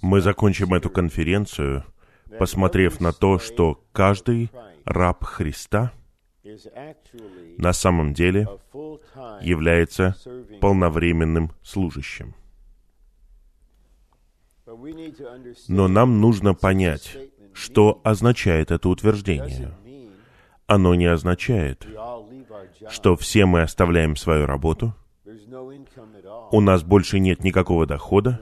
Мы закончим эту конференцию, посмотрев на то, что каждый раб Христа на самом деле является полновременным служащим. Но нам нужно понять, что означает это утверждение. Оно не означает, что все мы оставляем свою работу, у нас больше нет никакого дохода,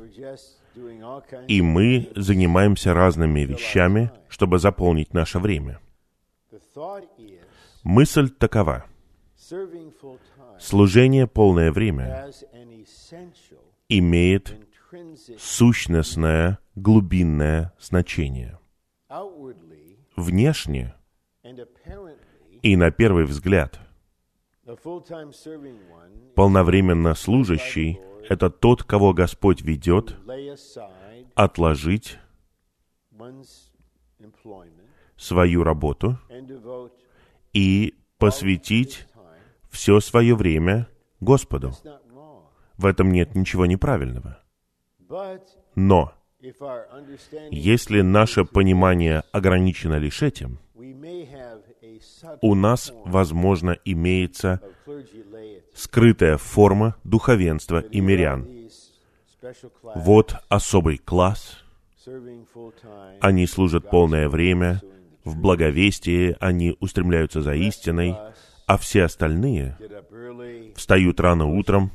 и мы занимаемся разными вещами, чтобы заполнить наше время. Мысль такова. Служение полное время имеет сущностное, глубинное значение. Внешне и на первый взгляд полновременно служащий — это тот, кого Господь ведет отложить свою работу и посвятить все свое время Господу. В этом нет ничего неправильного. Но если наше понимание ограничено лишь этим, у нас, возможно, имеется скрытая форма духовенства и мирян. Вот особый класс. Они служат полное время, в благовестии они устремляются за истиной, а все остальные встают рано утром,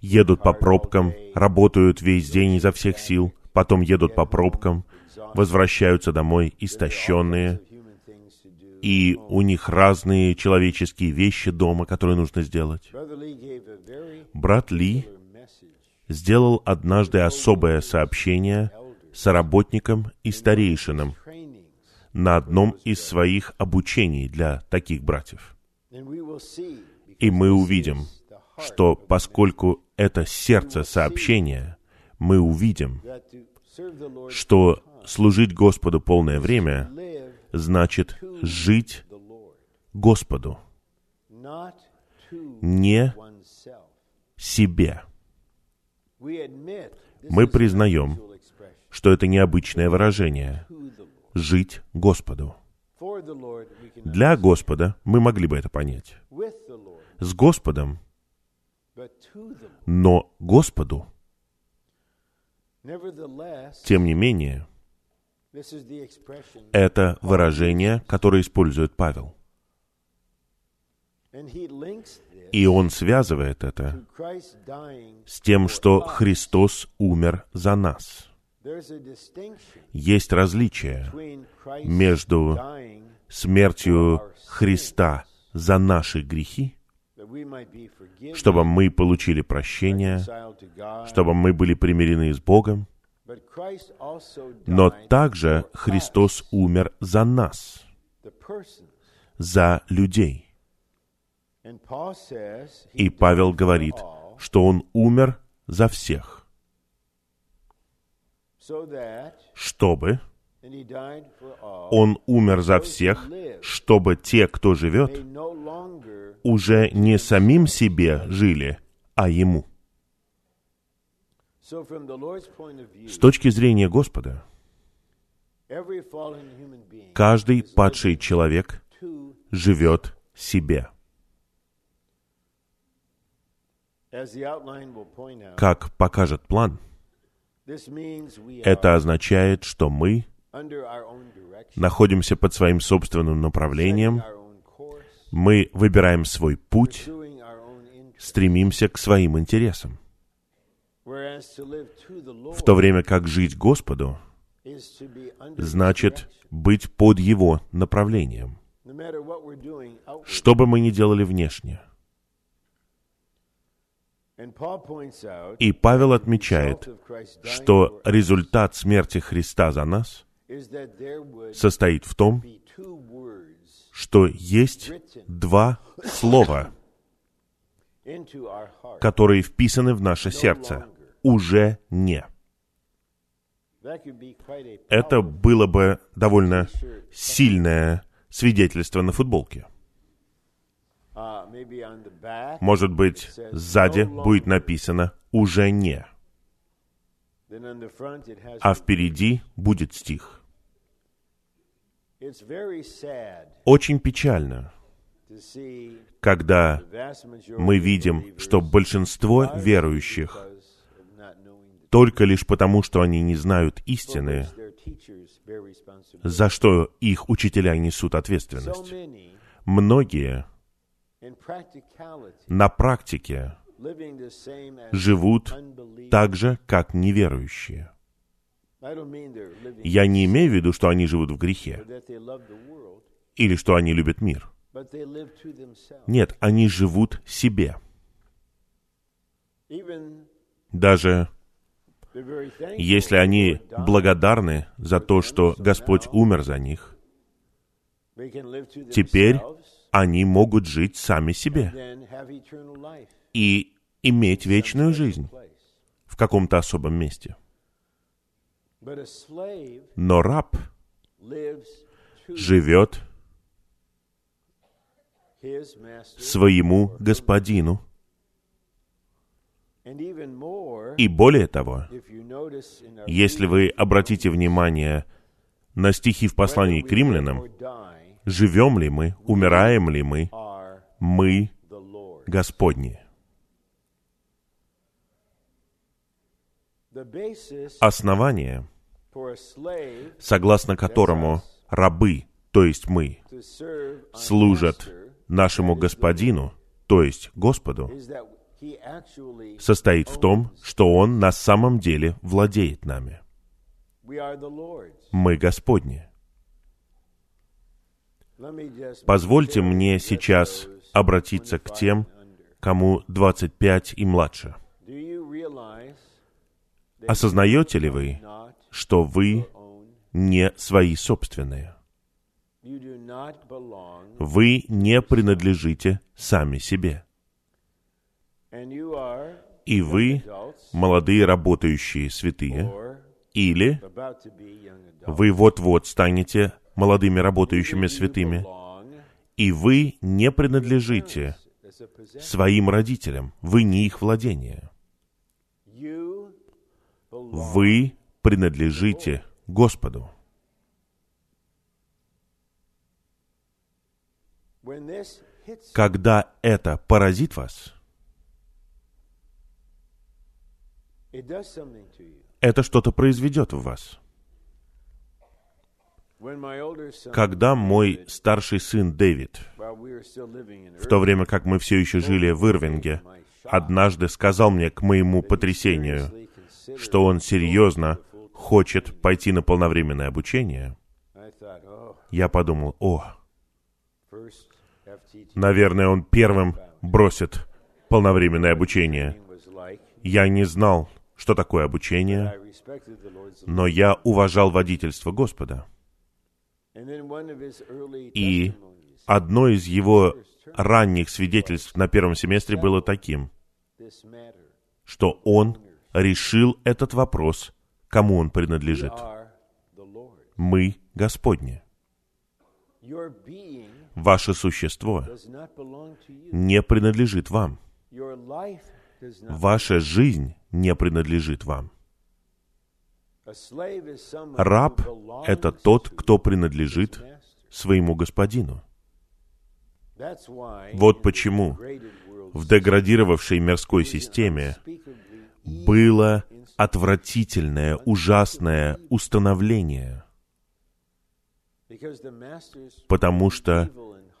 едут по пробкам, работают весь день изо всех сил, потом едут по пробкам, возвращаются домой истощенные, и у них разные человеческие вещи дома, которые нужно сделать. Брат Ли сделал однажды особое сообщение соработникам и старейшинам на одном из своих обучений для таких братьев. И мы увидим, что поскольку это сердце сообщения, мы увидим, что служить Господу полное время значит жить Господу, не себе. Мы признаем, что это необычное выражение — жить Господу. Для Господа мы могли бы это понять. С Господом, но Господу. Тем не менее, это выражение, которое использует Павел. И он связывает это с тем, что Христос умер за нас. Есть различие между смертью Христа за наши грехи, чтобы мы получили прощение, чтобы мы были примирены с Богом, но также Христос умер за нас, за людей. И Павел говорит, что Он умер за всех, чтобы Он умер за всех, чтобы те, кто живет, уже не самим себе жили, а Ему. С точки зрения Господа, каждый падший человек живет себе. Как покажет план, это означает, что мы находимся под своим собственным направлением, мы выбираем свой путь, стремимся к своим интересам. В то время как жить Господу значит быть под Его направлением, что бы мы ни делали внешне. И Павел отмечает, что результат смерти Христа за нас состоит в том, что есть два слова, которые вписаны в наше сердце уже не. Это было бы довольно сильное свидетельство на футболке. Может быть, сзади будет написано «уже не». а впереди будет стих. Очень печально, когда мы видим, что большинство верующих только лишь потому, что они не знают истины, за что их учителя несут ответственность. Многие на практике живут так же, как неверующие. Я не имею в виду, что они живут в грехе или что они любят мир. Нет, они живут себе. Даже если они благодарны за то, что Господь умер за них, теперь они могут жить сами себе и иметь вечную жизнь в каком-то особом месте. Но раб живет своему господину. И более того, если вы обратите внимание на стихи в послании к римлянам, живем ли мы, умираем ли мы, мы Господни. Основание, согласно которому рабы, то есть мы, служат нашему Господину, то есть Господу, состоит в том, что Он на самом деле владеет нами. Мы Господни. Позвольте мне сейчас обратиться к тем, кому 25 и младше. Осознаете ли вы, что вы не свои собственные? Вы не принадлежите сами себе. И вы, молодые работающие святые, или вы вот-вот станете молодыми работающими святыми, и вы не принадлежите своим родителям, вы не их владение. Вы принадлежите Господу. Когда это поразит вас, это что-то произведет в вас. Когда мой старший сын Дэвид, в то время как мы все еще жили в Ирвинге, однажды сказал мне к моему потрясению, что он серьезно хочет пойти на полновременное обучение, я подумал, о, наверное, он первым бросит полновременное обучение. Я не знал, что такое обучение, но я уважал водительство Господа. И одно из его ранних свидетельств на первом семестре было таким, что он решил этот вопрос, кому он принадлежит. Мы Господни. Ваше существо не принадлежит вам. Ваша жизнь не принадлежит вам. Раб — это тот, кто принадлежит своему господину. Вот почему в деградировавшей мирской системе было отвратительное, ужасное установление, потому что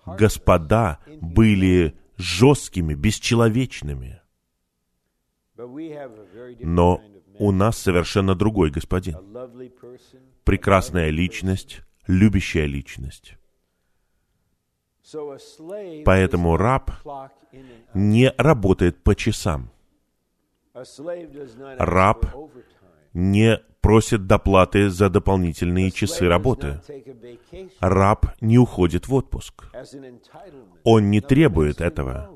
господа были жесткими, бесчеловечными. Но у нас совершенно другой господин. Прекрасная личность, любящая личность. Поэтому раб не работает по часам. Раб не просит доплаты за дополнительные часы работы. Раб не уходит в отпуск. Он не требует этого,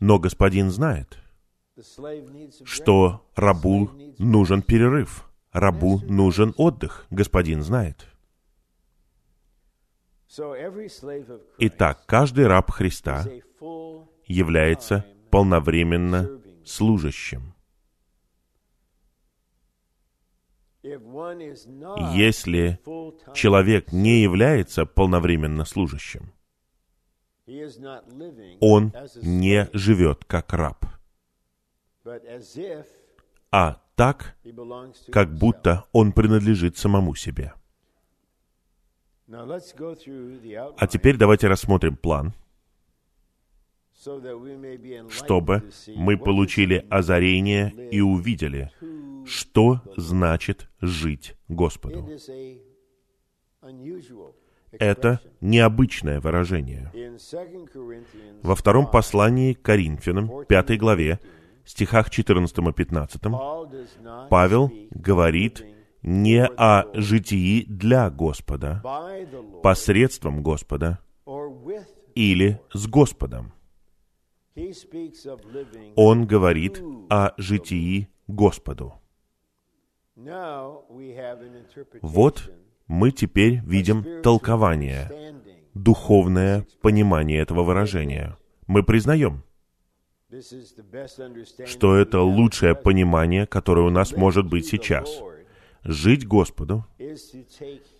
но господин знает, что рабу нужен перерыв, рабу нужен отдых, господин знает. Итак, каждый раб Христа является полновременно служащим. Если человек не является полновременно служащим, он не живет как раб, а так, как будто он принадлежит самому себе. А теперь давайте рассмотрим план, чтобы мы получили озарение и увидели, что значит жить Господу. Это необычное выражение. Во втором послании к Коринфянам, пятой главе, стихах 14 и 15, Павел говорит не о житии для Господа, посредством Господа или с Господом. Он говорит о житии Господу. Вот мы теперь видим толкование, духовное понимание этого выражения. Мы признаем, что это лучшее понимание, которое у нас может быть сейчас. Жить Господу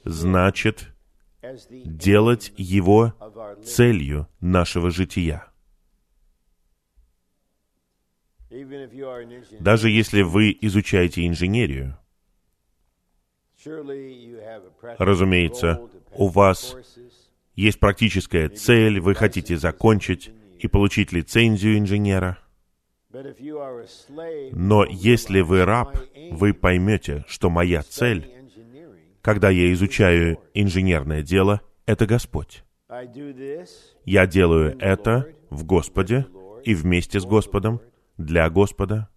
значит делать Его целью нашего жития. Даже если вы изучаете инженерию, разумеется, у вас есть практическая цель, вы хотите закончить и получить лицензию инженера. Но если вы раб, вы поймете, что моя цель, когда я изучаю инженерное дело, это Господь. Я делаю это в Господе и вместе с Господом, для Господа.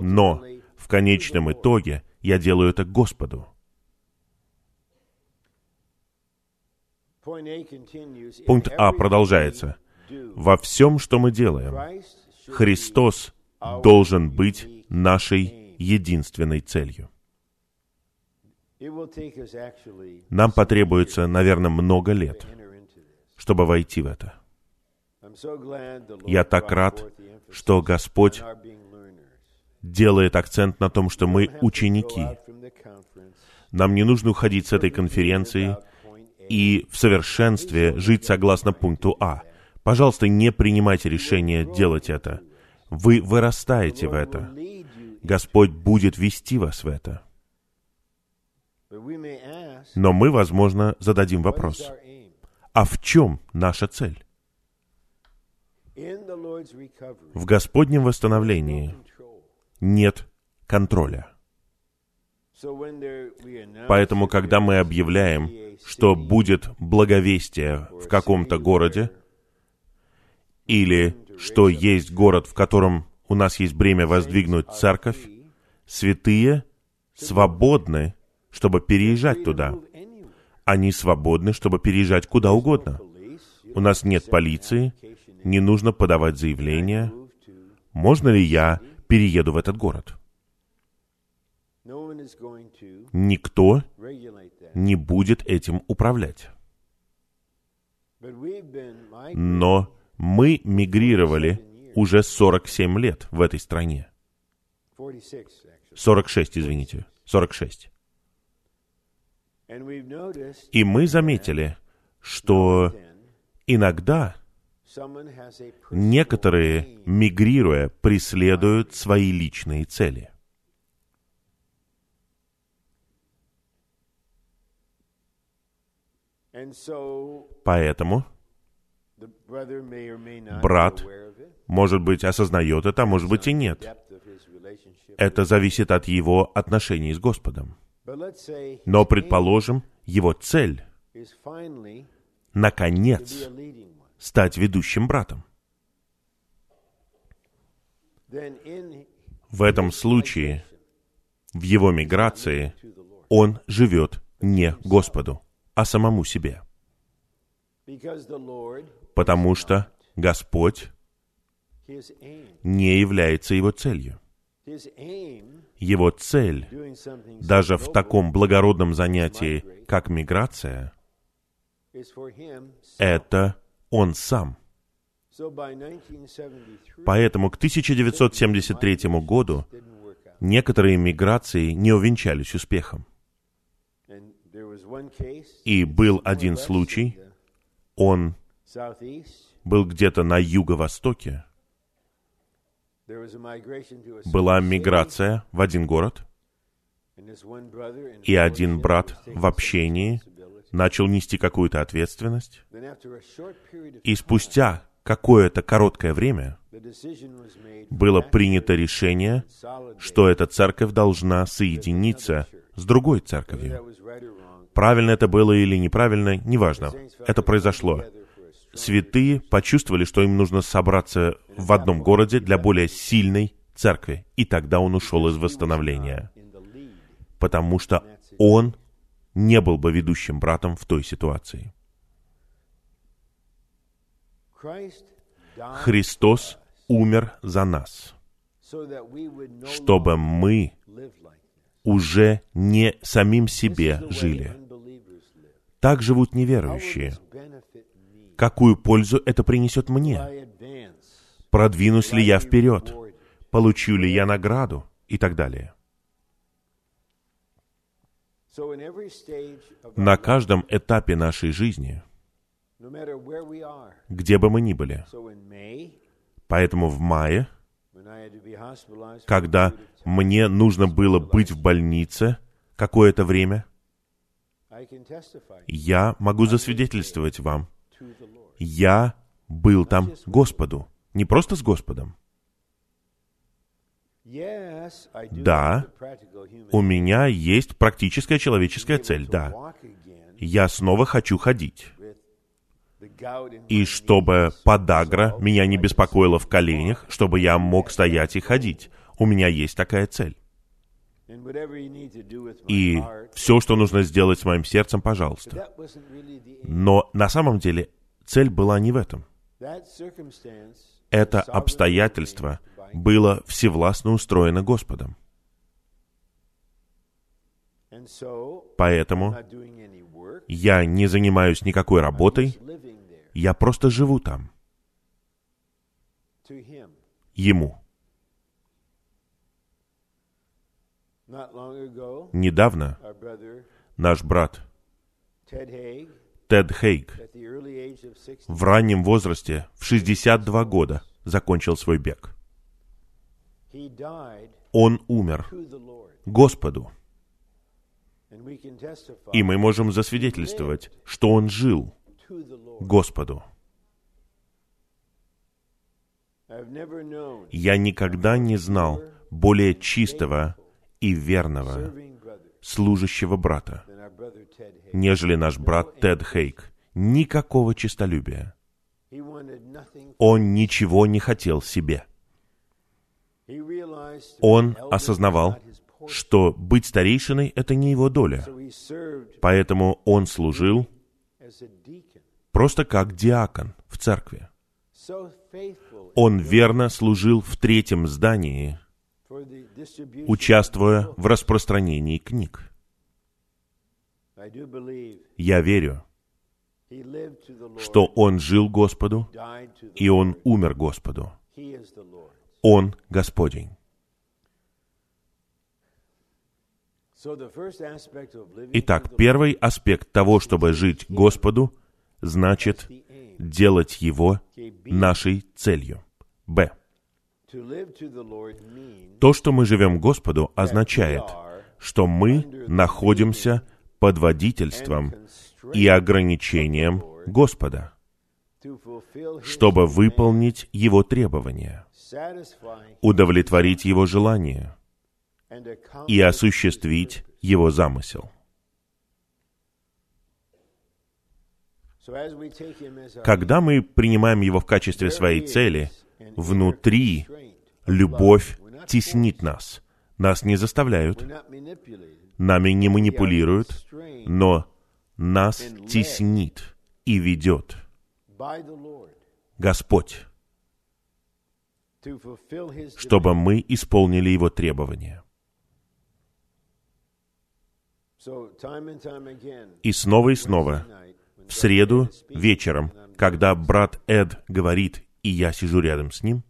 Но в конечном итоге я делаю это Господу. Пункт А продолжается. Во всем, что мы делаем, Христос должен быть нашей единственной целью. Нам потребуется, наверное, много лет, чтобы войти в это. Я так рад, что Господь делает акцент на том, что мы ученики. Нам не нужно уходить с этой конференции и в совершенстве жить согласно пункту А. Пожалуйста, не принимайте решение делать это. Вы вырастаете в это. Господь будет вести вас в это. Но мы, возможно, зададим вопрос. А в чем наша цель? В Господнем восстановлении нет контроля. Поэтому, когда мы объявляем, что будет благовестие в каком-то городе, или что есть город, в котором у нас есть бремя воздвигнуть церковь, святые свободны, чтобы переезжать туда. Они свободны, чтобы переезжать куда угодно. У нас нет полиции, не нужно подавать заявление. Можно ли я перееду в этот город? Никто не будет этим управлять. Но мы мигрировали уже 47 лет в этой стране. 46, извините. 46. И мы заметили, что иногда некоторые, мигрируя, преследуют свои личные цели. Поэтому брат, может быть, осознает это, а может быть и нет. Это зависит от его отношений с Господом. Но, предположим, его цель — наконец стать ведущим братом. В этом случае, в его миграции, он живет не Господу, а самому себе. Потому что Господь не является его целью. Его цель, даже в таком благородном занятии, как миграция, это он сам. Поэтому к 1973 году некоторые миграции не увенчались успехом. И был один случай, он был где-то на юго-востоке, была миграция в один город, и один брат в общении начал нести какую-то ответственность, и спустя какое-то короткое время было принято решение, что эта церковь должна соединиться с другой церковью. Правильно это было или неправильно, неважно. Это произошло. Святые почувствовали, что им нужно собраться в одном городе для более сильной церкви. И тогда он ушел из восстановления. Потому что он не был бы ведущим братом в той ситуации. Христос умер за нас, чтобы мы уже не самим себе жили. Так живут неверующие. Какую пользу это принесет мне? Продвинусь ли я вперед? Получу ли я награду? И так далее. На каждом этапе нашей жизни, где бы мы ни были, поэтому в мае, когда мне нужно было быть в больнице какое-то время, я могу засвидетельствовать вам, я был там Господу, не просто с Господом, да, у меня есть практическая человеческая цель, да. Я снова хочу ходить. И чтобы подагра меня не беспокоила в коленях, чтобы я мог стоять и ходить. У меня есть такая цель. И все, что нужно сделать с моим сердцем, пожалуйста. Но на самом деле цель была не в этом. Это обстоятельство было всевластно устроено Господом. Поэтому я не занимаюсь никакой работой, я просто живу там. Ему. Недавно наш брат Тед Хейг в раннем возрасте, в 62 года, закончил свой бег. Он умер Господу. И мы можем засвидетельствовать, что он жил Господу. Я никогда не знал более чистого и верного служащего брата, нежели наш брат Тед Хейк. Никакого честолюбия. Он ничего не хотел себе. Он осознавал, что быть старейшиной — это не его доля. Поэтому он служил просто как диакон в церкви. Он верно служил в третьем здании, участвуя в распространении книг. Я верю, что он жил Господу, и он умер Господу. Он Господень. Итак, первый аспект того, чтобы жить Господу, значит делать Его нашей целью. Б. То, что мы живем Господу, означает, что мы находимся под водительством и ограничением Господа, чтобы выполнить Его требования удовлетворить его желание и осуществить его замысел. Когда мы принимаем его в качестве своей цели, внутри любовь теснит нас. Нас не заставляют, нами не манипулируют, но нас теснит и ведет Господь чтобы мы исполнили Его требования. И снова и снова, в среду вечером, когда брат Эд говорит, и я сижу рядом с ним,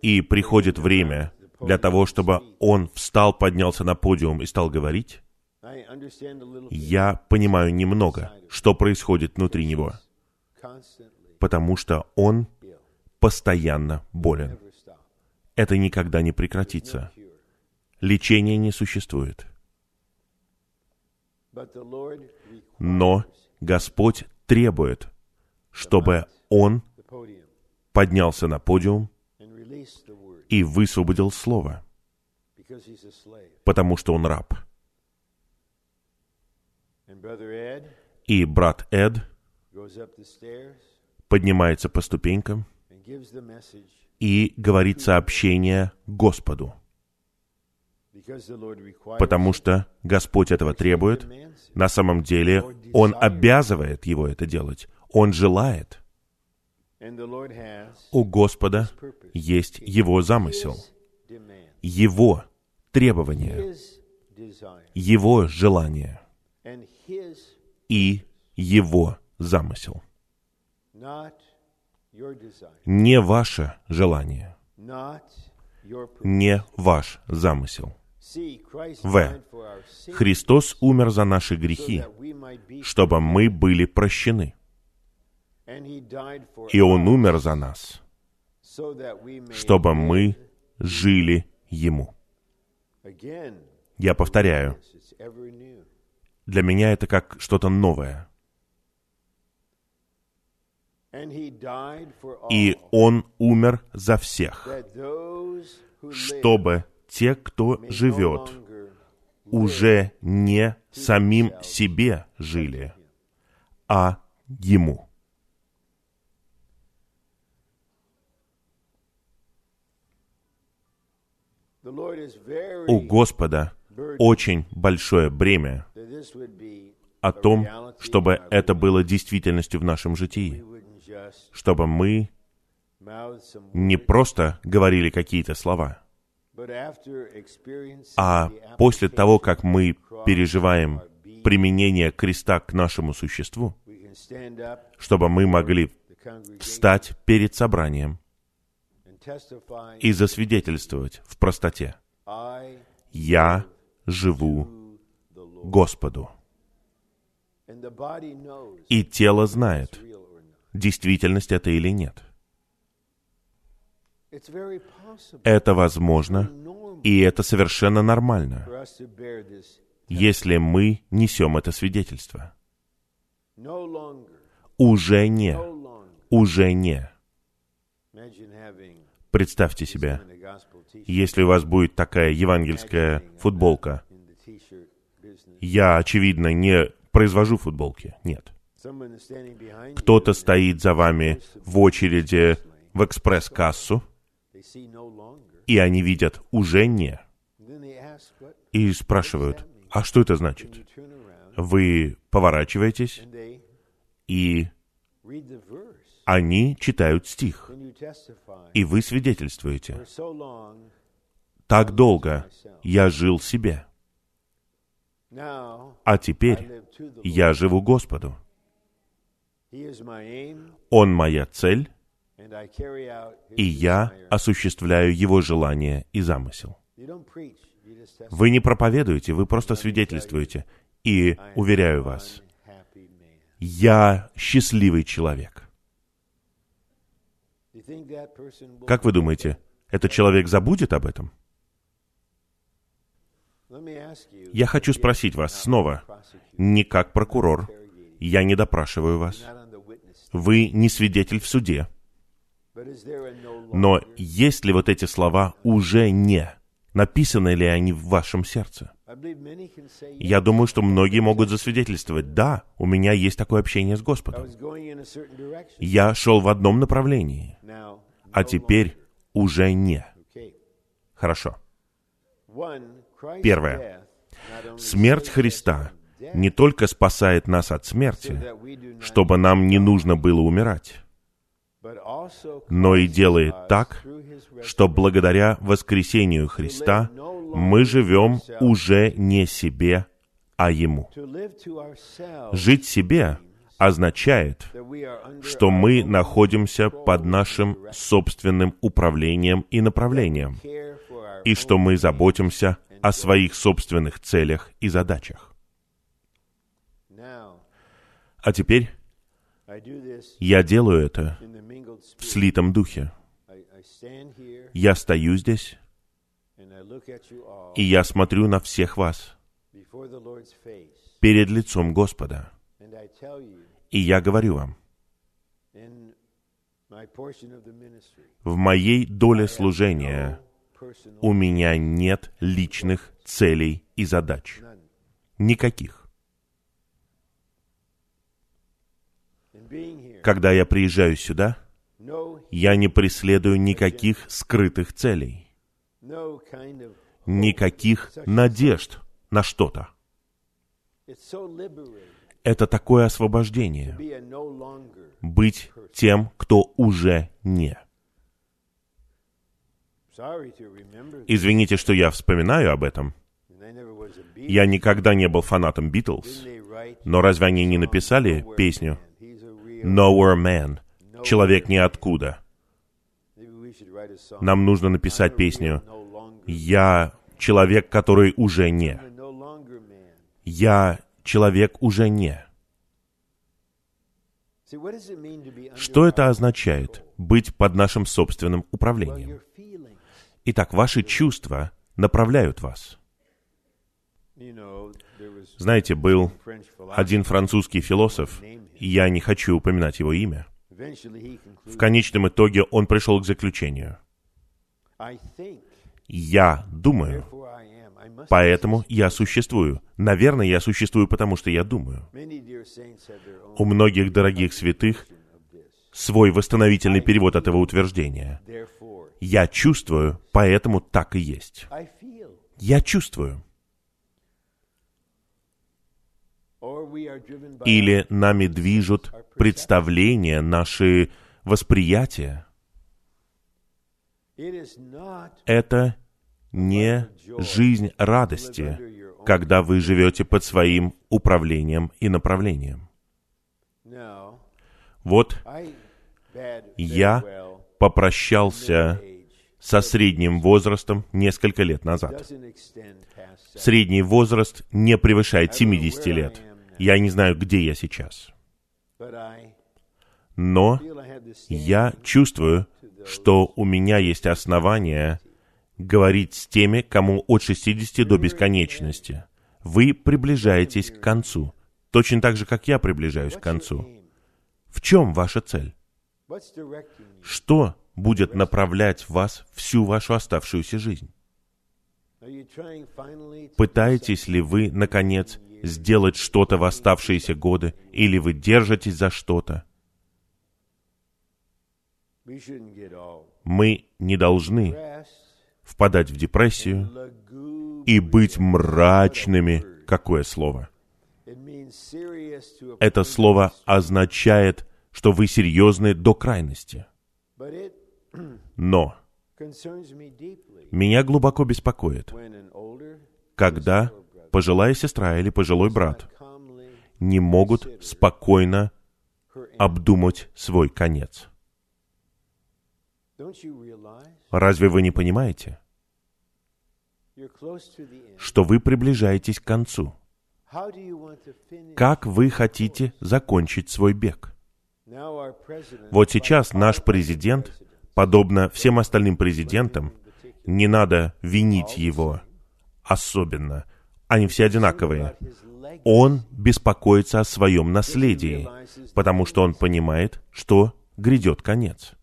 и приходит время для того, чтобы он встал, поднялся на подиум и стал говорить, я понимаю немного, что происходит внутри него, потому что он постоянно болен. Это никогда не прекратится. Лечения не существует. Но Господь требует, чтобы он поднялся на подиум и высвободил Слово, потому что он раб. И брат Эд поднимается по ступенькам и говорит сообщение Господу. Потому что Господь этого требует, на самом деле Он обязывает его это делать. Он желает. У Господа есть Его замысел, Его требования, Его желание. И Его замысел. Не ваше желание, не ваш замысел. В. Христос умер за наши грехи, чтобы мы были прощены. И Он умер за нас, чтобы мы жили Ему. Я повторяю, для меня это как что-то новое. И Он умер за всех, чтобы те, кто живет, уже не самим себе жили, а Ему. У Господа очень большое бремя о том, чтобы это было действительностью в нашем житии, чтобы мы не просто говорили какие-то слова, а после того, как мы переживаем применение креста к нашему существу, чтобы мы могли встать перед собранием и засвидетельствовать в простоте. Я живу Господу. И тело знает, действительность это или нет. Это возможно, и это совершенно нормально, если мы несем это свидетельство. Уже не, уже не. Представьте себе, если у вас будет такая евангельская футболка. Я, очевидно, не произвожу футболки. Нет. Кто-то стоит за вами в очереди в экспресс-кассу, и они видят уже не. И спрашивают, а что это значит? Вы поворачиваетесь, и они читают стих, и вы свидетельствуете. Так долго я жил себе, а теперь я живу Господу. Он моя цель, и я осуществляю Его желание и замысел. Вы не проповедуете, вы просто свидетельствуете. И, уверяю вас, я счастливый человек. Как вы думаете, этот человек забудет об этом? Я хочу спросить вас снова, не как прокурор, я не допрашиваю вас. Вы не свидетель в суде. Но есть ли вот эти слова уже не? Написаны ли они в вашем сердце? Я думаю, что многие могут засвидетельствовать, да, у меня есть такое общение с Господом. Я шел в одном направлении, а теперь уже не. Хорошо. Первое. Смерть Христа не только спасает нас от смерти, чтобы нам не нужно было умирать, но и делает так, что благодаря воскресению Христа мы живем уже не себе, а Ему. Жить себе означает, что мы находимся под нашим собственным управлением и направлением, и что мы заботимся о своих собственных целях и задачах. А теперь я делаю это в слитом духе. Я стою здесь, и я смотрю на всех вас перед лицом Господа. И я говорю вам, в моей доле служения у меня нет личных целей и задач. Никаких. Когда я приезжаю сюда, я не преследую никаких скрытых целей, никаких надежд на что-то. Это такое освобождение. Быть тем, кто уже не. Извините, что я вспоминаю об этом. Я никогда не был фанатом Битлз, но разве они не написали песню «Nowhere Man» — «Человек ниоткуда»? Нам нужно написать песню «Я человек, который уже не». Я человек уже не. Что это означает — быть под нашим собственным управлением? Итак, ваши чувства направляют вас. Знаете, был один французский философ, и я не хочу упоминать его имя. В конечном итоге он пришел к заключению. Я думаю, поэтому я существую. Наверное, я существую, потому что я думаю. У многих дорогих святых свой восстановительный перевод этого утверждения. Я чувствую, поэтому так и есть. Я чувствую. Или нами движут представления, наши восприятия. Это не жизнь радости, когда вы живете под своим управлением и направлением. Вот я попрощался со средним возрастом несколько лет назад. Средний возраст не превышает 70 лет. Я не знаю, где я сейчас. Но я чувствую, что у меня есть основания говорить с теми, кому от 60 до бесконечности. Вы приближаетесь к концу, точно так же, как я приближаюсь к концу. В чем ваша цель? Что будет направлять вас всю вашу оставшуюся жизнь? Пытаетесь ли вы, наконец, сделать что-то в оставшиеся годы, или вы держитесь за что-то? Мы не должны впадать в депрессию и быть мрачными. Какое слово? Это слово означает, что вы серьезны до крайности. Но меня глубоко беспокоит, когда пожилая сестра или пожилой брат не могут спокойно обдумать свой конец. Разве вы не понимаете, что вы приближаетесь к концу? Как вы хотите закончить свой бег? Вот сейчас наш президент, подобно всем остальным президентам, не надо винить его особенно. Они все одинаковые. Он беспокоится о своем наследии, потому что он понимает, что грядет конец.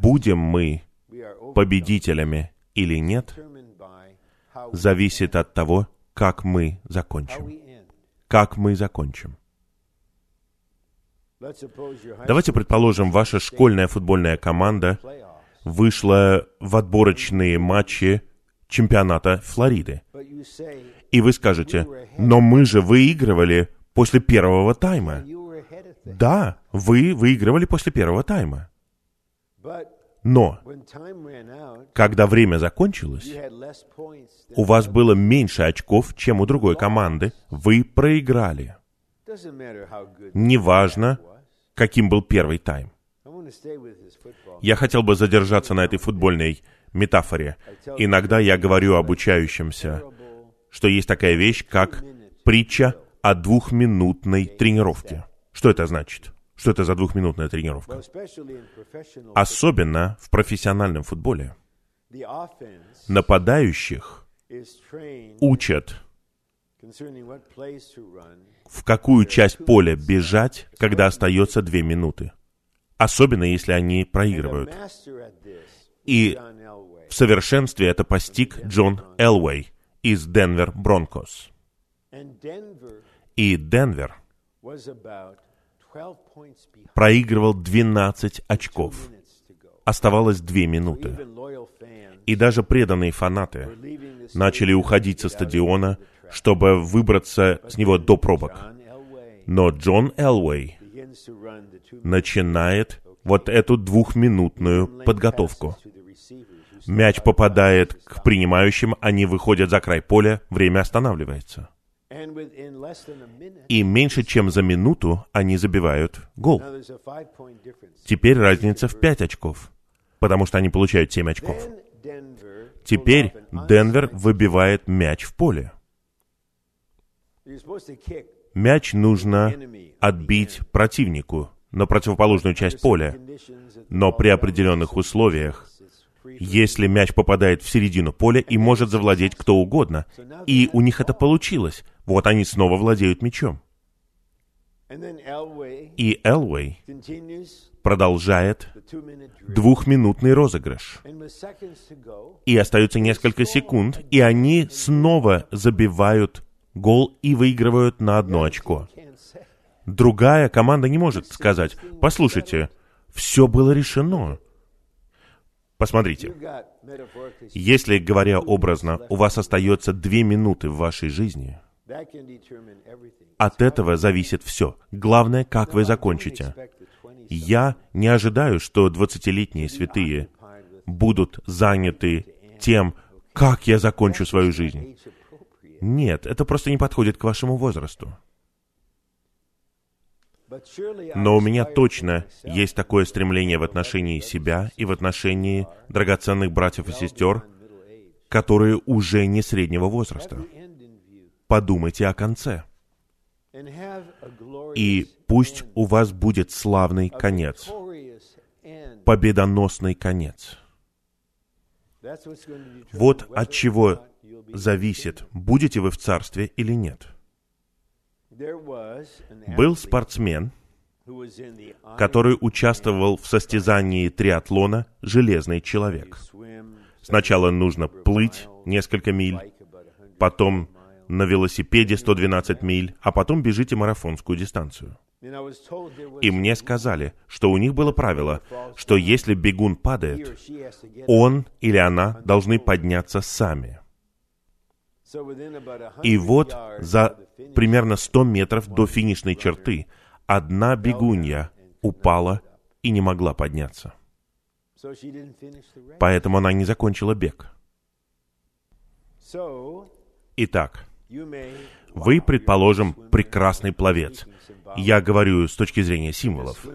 Будем мы победителями или нет, зависит от того, как мы закончим. Как мы закончим. Давайте предположим, ваша школьная футбольная команда вышла в отборочные матчи чемпионата Флориды. И вы скажете, но мы же выигрывали после первого тайма. Да, вы выигрывали после первого тайма. Но, когда время закончилось, у вас было меньше очков, чем у другой команды. Вы проиграли. Неважно, каким был первый тайм. Я хотел бы задержаться на этой футбольной метафоре. Иногда я говорю обучающимся, что есть такая вещь, как притча о двухминутной тренировке. Что это значит? Что это за двухминутная тренировка? Особенно в профессиональном футболе. Нападающих учат, в какую часть поля бежать, когда остается две минуты. Особенно, если они проигрывают. И в совершенстве это постиг Джон Элвей из Денвер Бронкос. И Денвер проигрывал 12 очков. Оставалось две минуты. И даже преданные фанаты начали уходить со стадиона, чтобы выбраться с него до пробок. Но Джон Элвей начинает вот эту двухминутную подготовку. Мяч попадает к принимающим, они выходят за край поля, время останавливается. И меньше чем за минуту они забивают гол. Теперь разница в 5 очков, потому что они получают 7 очков. Теперь Денвер выбивает мяч в поле. Мяч нужно отбить противнику на противоположную часть поля, но при определенных условиях если мяч попадает в середину поля и может завладеть кто угодно. И у них это получилось. Вот они снова владеют мячом. И Элвей продолжает двухминутный розыгрыш. И остается несколько секунд, и они снова забивают гол и выигрывают на одно очко. Другая команда не может сказать, послушайте, все было решено. Посмотрите, если, говоря образно, у вас остается две минуты в вашей жизни, от этого зависит все. Главное, как вы закончите. Я не ожидаю, что двадцатилетние святые будут заняты тем, как я закончу свою жизнь. Нет, это просто не подходит к вашему возрасту. Но у меня точно есть такое стремление в отношении себя и в отношении драгоценных братьев и сестер, которые уже не среднего возраста. Подумайте о конце. И пусть у вас будет славный конец, победоносный конец. Вот от чего зависит, будете вы в царстве или нет. Был спортсмен, который участвовал в состязании триатлона «Железный человек». Сначала нужно плыть несколько миль, потом на велосипеде 112 миль, а потом бежите марафонскую дистанцию. И мне сказали, что у них было правило, что если бегун падает, он или она должны подняться сами. И вот за примерно 100 метров до финишной черты одна бегунья упала и не могла подняться. Поэтому она не закончила бег. Итак, вы, предположим, прекрасный пловец. Я говорю с точки зрения символов.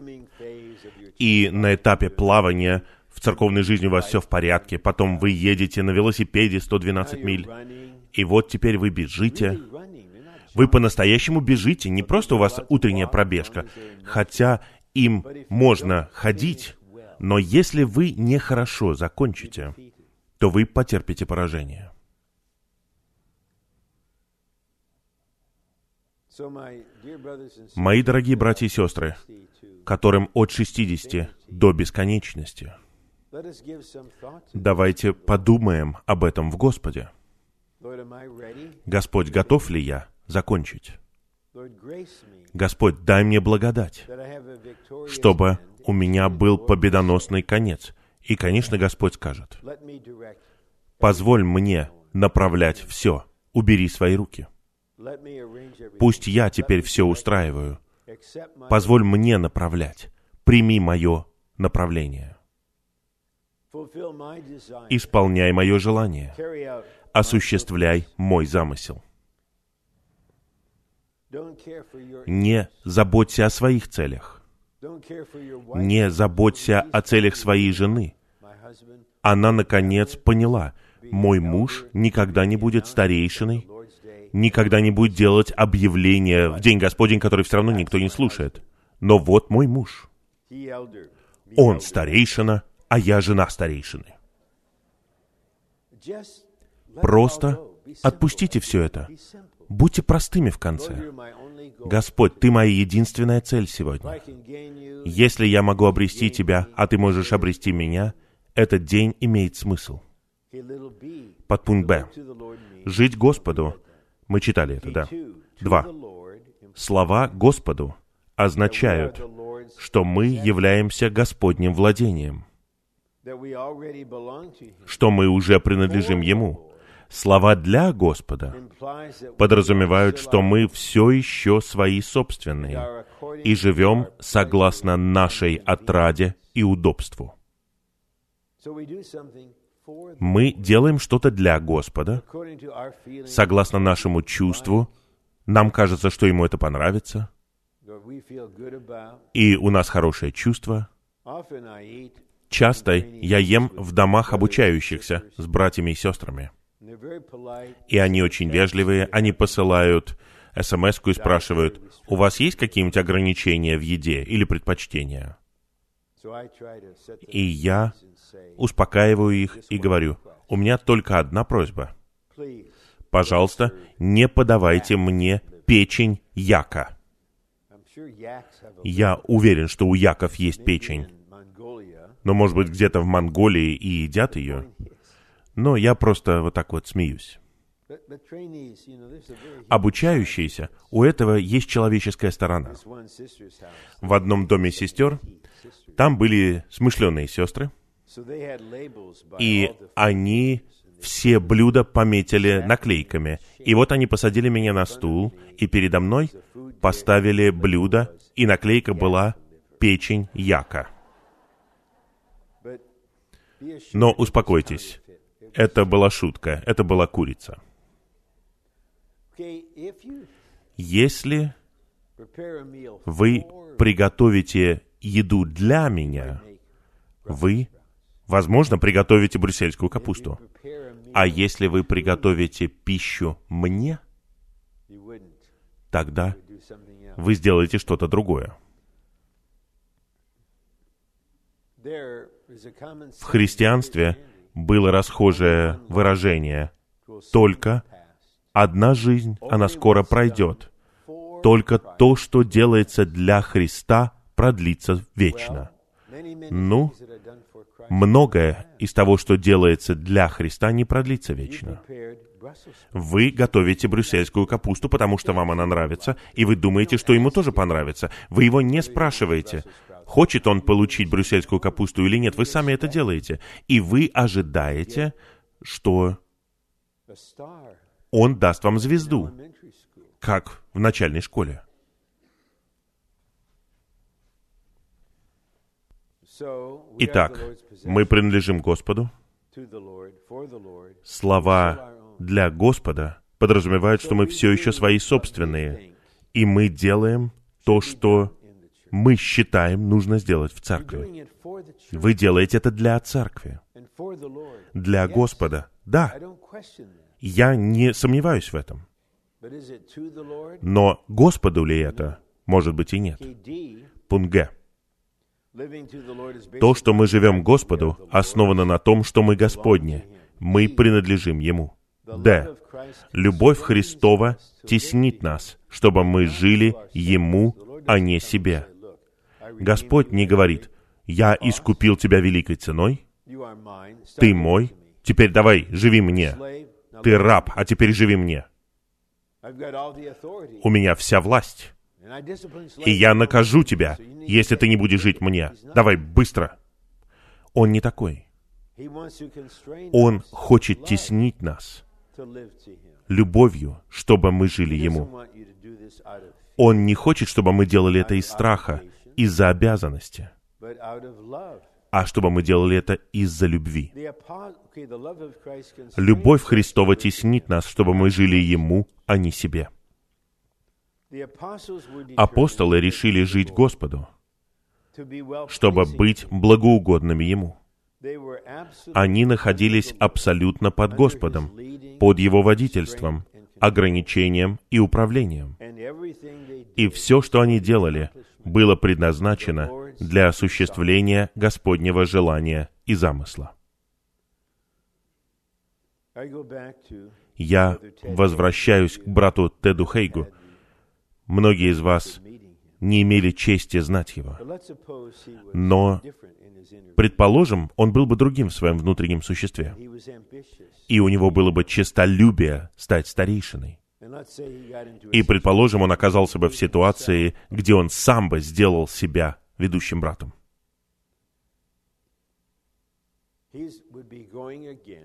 И на этапе плавания в церковной жизни у вас все в порядке, потом вы едете на велосипеде 112 миль, и вот теперь вы бежите. Вы по-настоящему бежите, не просто у вас утренняя пробежка, хотя им можно ходить, но если вы нехорошо закончите, то вы потерпите поражение. Мои дорогие братья и сестры, которым от 60 до бесконечности, давайте подумаем об этом в Господе. Господь, готов ли я закончить? Господь, дай мне благодать, чтобы у меня был победоносный конец. И, конечно, Господь скажет, позволь мне направлять все, убери свои руки. Пусть я теперь все устраиваю. Позволь мне направлять. Прими мое направление. Исполняй мое желание. Осуществляй мой замысел. Не заботься о своих целях. Не заботься о целях своей жены. Она, наконец, поняла, мой муж никогда не будет старейшиной, никогда не будет делать объявления в День Господень, который все равно никто не слушает. Но вот мой муж. Он старейшина, а я жена старейшины. Просто отпустите все это. Будьте простыми в конце. Господь, Ты моя единственная цель сегодня. Если я могу обрести Тебя, а Ты можешь обрести меня, этот день имеет смысл. Подпункт Б. Жить Господу. Мы читали это, да. Два. Слова Господу означают, что мы являемся Господним владением, что мы уже принадлежим Ему. Слова «для Господа» подразумевают, что мы все еще свои собственные и живем согласно нашей отраде и удобству. Мы делаем что-то для Господа, согласно нашему чувству, нам кажется, что Ему это понравится, и у нас хорошее чувство. Часто я ем в домах обучающихся с братьями и сестрами. И они очень вежливые, они посылают смс и спрашивают, у вас есть какие-нибудь ограничения в еде или предпочтения? И я успокаиваю их и говорю, у меня только одна просьба. Пожалуйста, не подавайте мне печень яка. Я уверен, что у яков есть печень. Но, может быть, где-то в Монголии и едят ее. Но я просто вот так вот смеюсь. Обучающиеся, у этого есть человеческая сторона. В одном доме сестер, там были смышленые сестры, и они все блюда пометили наклейками. И вот они посадили меня на стул, и передо мной поставили блюдо, и наклейка была «Печень яка». Но успокойтесь, это была шутка, это была курица. Если вы приготовите еду для меня, вы, возможно, приготовите брюссельскую капусту. А если вы приготовите пищу мне, тогда вы сделаете что-то другое. В христианстве было расхожее выражение «Только одна жизнь, она скоро пройдет. Только то, что делается для Христа, продлится вечно». Ну, многое из того, что делается для Христа, не продлится вечно. Вы готовите брюссельскую капусту, потому что вам она нравится, и вы думаете, что ему тоже понравится. Вы его не спрашиваете, хочет он получить брюссельскую капусту или нет. Вы сами это делаете. И вы ожидаете, что он даст вам звезду, как в начальной школе. Итак, мы принадлежим Господу. Слова для Господа подразумевают, что мы все еще свои собственные, и мы делаем то, что мы считаем нужно сделать в церкви. Вы делаете это для церкви, для Господа. Да, я не сомневаюсь в этом. Но Господу ли это? Может быть и нет. Пункт Г. То, что мы живем Господу, основано на том, что мы Господни. Мы принадлежим Ему. Д. Любовь Христова теснит нас, чтобы мы жили Ему, а не себе. Господь не говорит, «Я искупил тебя великой ценой, ты мой, теперь давай, живи мне. Ты раб, а теперь живи мне. У меня вся власть. И я накажу тебя, если ты не будешь жить мне. Давай, быстро. Он не такой. Он хочет теснить нас любовью, чтобы мы жили Ему. Он не хочет, чтобы мы делали это из страха, из-за обязанности, а чтобы мы делали это из-за любви. Любовь Христова теснит нас, чтобы мы жили Ему, а не себе. Апостолы решили жить Господу, чтобы быть благоугодными Ему. Они находились абсолютно под Господом, под Его водительством, ограничением и управлением. И все, что они делали, было предназначено для осуществления Господнего желания и замысла. Я возвращаюсь к брату Теду Хейгу. Многие из вас не имели чести знать его. Но, предположим, он был бы другим в своем внутреннем существе. И у него было бы честолюбие стать старейшиной. И, предположим, он оказался бы в ситуации, где он сам бы сделал себя ведущим братом.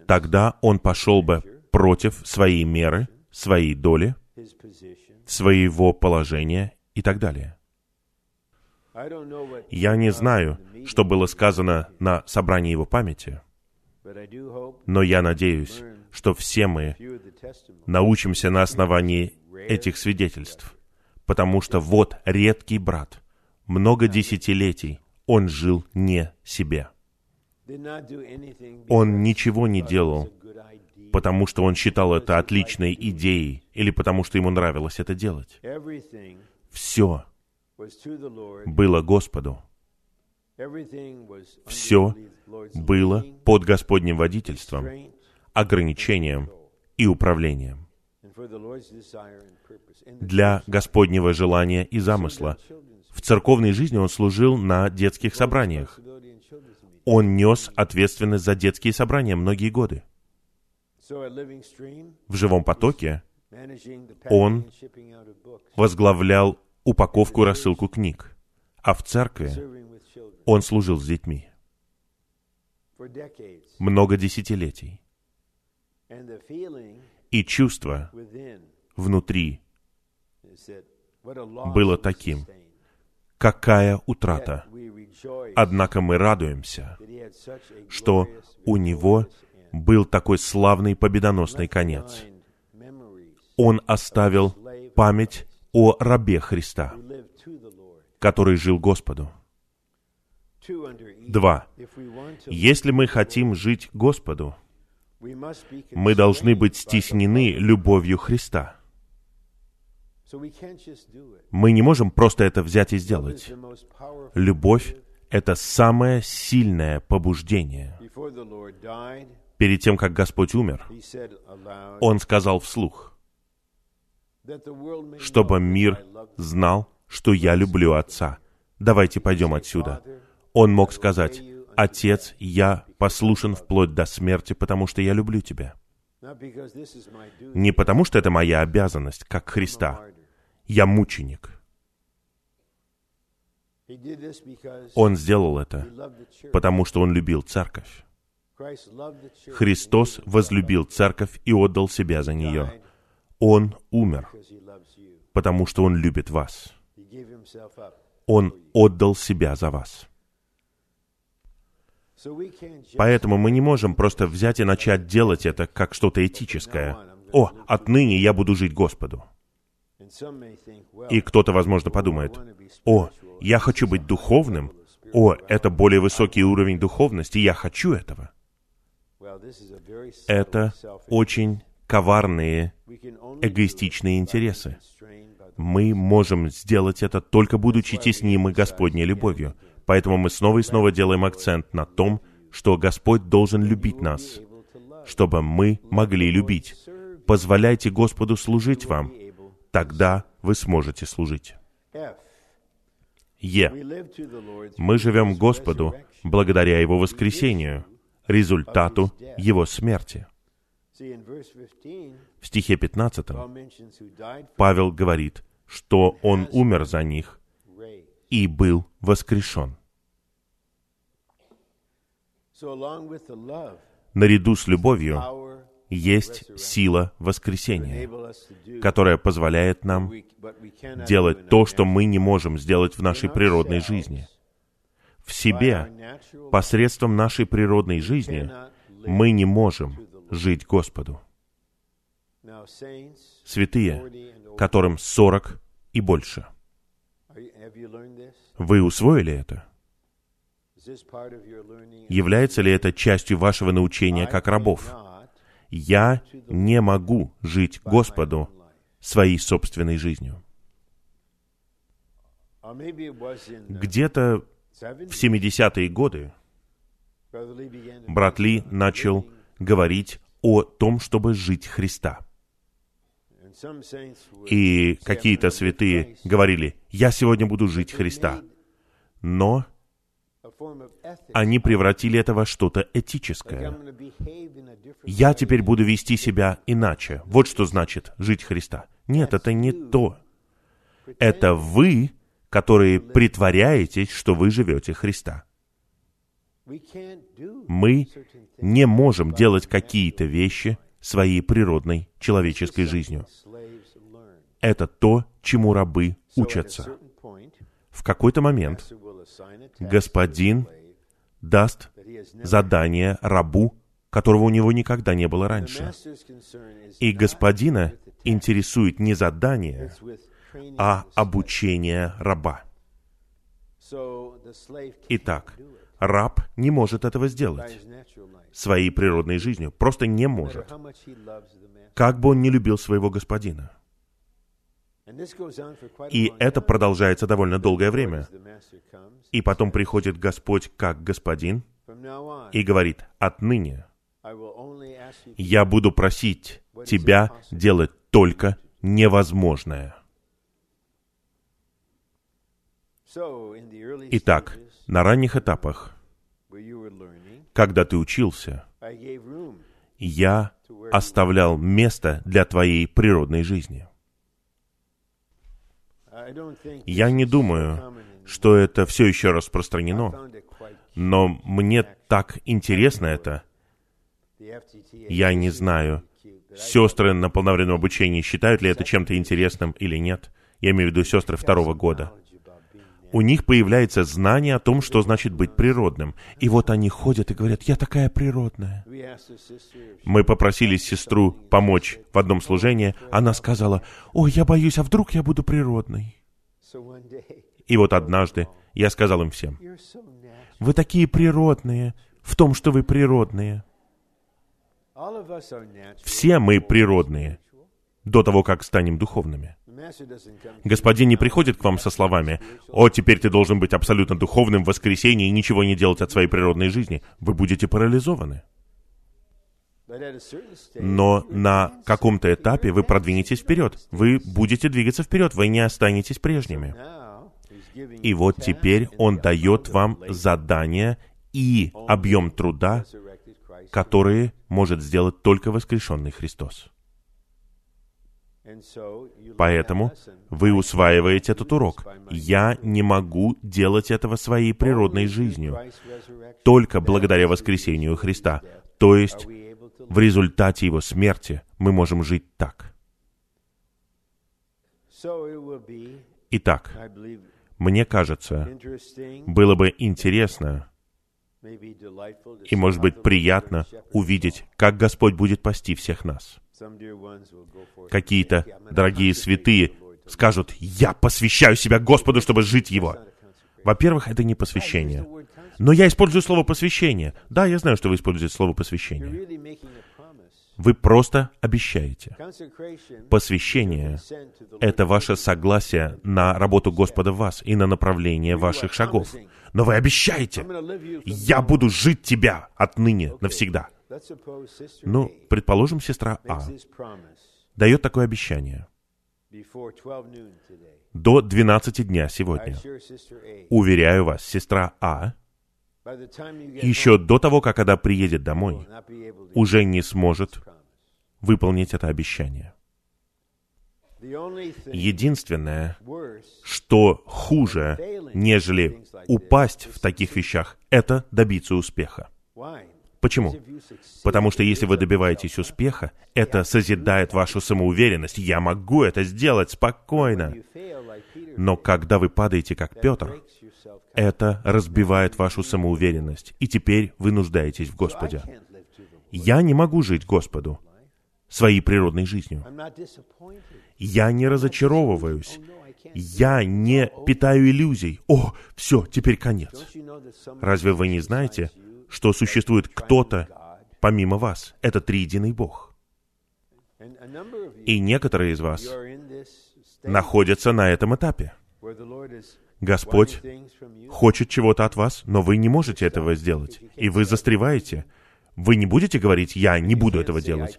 Тогда он пошел бы против своей меры, своей доли, своего положения и так далее. Я не знаю, что было сказано на собрании его памяти, но я надеюсь, что все мы научимся на основании этих свидетельств, потому что вот редкий брат, много десятилетий он жил не себе. Он ничего не делал, потому что он считал это отличной идеей или потому что ему нравилось это делать. Все было Господу. Все было под Господним водительством, ограничением и управлением. Для Господнего желания и замысла. В церковной жизни он служил на детских собраниях. Он нес ответственность за детские собрания многие годы. В живом потоке он возглавлял упаковку и рассылку книг, а в церкви он служил с детьми много десятилетий. И чувство внутри было таким, какая утрата. Однако мы радуемся, что у него был такой славный победоносный конец. Он оставил память о рабе Христа, который жил Господу. Два. Если мы хотим жить Господу, мы должны быть стеснены любовью Христа. Мы не можем просто это взять и сделать. Любовь — это самое сильное побуждение. Перед тем, как Господь умер, Он сказал вслух, чтобы мир знал, что я люблю Отца. Давайте пойдем отсюда. Он мог сказать, «Отец, я послушен вплоть до смерти, потому что я люблю тебя». Не потому что это моя обязанность, как Христа. Я мученик. Он сделал это, потому что он любил церковь. Христос возлюбил церковь и отдал себя за нее. Он умер, потому что Он любит вас. Он отдал себя за вас. Поэтому мы не можем просто взять и начать делать это как что-то этическое. О, отныне я буду жить Господу. И кто-то, возможно, подумает, о, я хочу быть духовным, о, это более высокий уровень духовности, я хочу этого. Это очень коварные, эгоистичные интересы. Мы можем сделать это только будучи теснимы Господней любовью. Поэтому мы снова и снова делаем акцент на том, что Господь должен любить нас, чтобы мы могли любить. Позволяйте Господу служить вам, тогда вы сможете служить. Е. Мы живем Господу благодаря Его воскресению, результату Его смерти. В стихе 15 Павел говорит, что Он умер за них и был воскрешен. Наряду с любовью есть сила воскресения, которая позволяет нам делать то, что мы не можем сделать в нашей природной жизни. в себе, посредством нашей природной жизни, мы не можем жить Господу. Святые, которым 40 и больше. Вы усвоили это? Является ли это частью вашего научения как рабов? Я не могу жить Господу своей собственной жизнью. Где-то в 70-е годы брат Ли начал говорить о том, чтобы жить Христа. И какие-то святые говорили, я сегодня буду жить Христа. Но они превратили это во что-то этическое. Я теперь буду вести себя иначе. Вот что значит жить Христа. Нет, это не то. Это вы, которые притворяетесь, что вы живете Христа. Мы не можем делать какие-то вещи своей природной человеческой жизнью. Это то, чему рабы учатся. В какой-то момент господин даст задание рабу, которого у него никогда не было раньше. И господина интересует не задание, а обучение раба. Итак, раб не может этого сделать своей природной жизнью, просто не может. Как бы он не любил своего господина. И это продолжается довольно долгое время. И потом приходит Господь как Господин и говорит, отныне я буду просить тебя делать только невозможное. Итак, на ранних этапах, когда ты учился, я оставлял место для твоей природной жизни. Я не думаю, что это все еще распространено, но мне так интересно это. Я не знаю, сестры на полновременном обучении считают ли это чем-то интересным или нет. Я имею в виду сестры второго года. У них появляется знание о том, что значит быть природным. И вот они ходят и говорят, я такая природная. Мы попросили сестру помочь в одном служении. Она сказала, ой, я боюсь, а вдруг я буду природной? И вот однажды я сказал им всем, вы такие природные в том, что вы природные. Все мы природные до того, как станем духовными. Господин не приходит к вам со словами «О, теперь ты должен быть абсолютно духовным в воскресенье и ничего не делать от своей природной жизни». Вы будете парализованы. Но на каком-то этапе вы продвинетесь вперед. Вы будете двигаться вперед, вы не останетесь прежними. И вот теперь Он дает вам задание и объем труда, которые может сделать только воскрешенный Христос. Поэтому вы усваиваете этот урок. Я не могу делать этого своей природной жизнью, только благодаря воскресению Христа. То есть в результате Его смерти мы можем жить так. Итак, мне кажется, было бы интересно и, может быть, приятно увидеть, как Господь будет пасти всех нас. Какие-то дорогие святые скажут, «Я посвящаю себя Господу, чтобы жить Его». Во-первых, это не посвящение. Но я использую слово «посвящение». Да, я знаю, что вы используете слово «посвящение». Вы просто обещаете. Посвящение — это ваше согласие на работу Господа в вас и на направление ваших шагов. Но вы обещаете, я буду жить тебя отныне навсегда. Ну, предположим, сестра А дает такое обещание. До 12 дня сегодня. Уверяю вас, сестра А еще до того, как она приедет домой, уже не сможет выполнить это обещание. Единственное, что хуже, нежели упасть в таких вещах, это добиться успеха. Почему? Потому что если вы добиваетесь успеха, это созидает вашу самоуверенность. Я могу это сделать спокойно. Но когда вы падаете, как Петр, это разбивает вашу самоуверенность, и теперь вы нуждаетесь в Господе. Я не могу жить Господу своей природной жизнью. Я не разочаровываюсь. Я не питаю иллюзий. О, все, теперь конец. Разве вы не знаете, что существует кто-то помимо вас? Это триединый Бог. И некоторые из вас находятся на этом этапе. Господь хочет чего-то от вас, но вы не можете этого сделать. И вы застреваете. Вы не будете говорить, я не буду этого делать.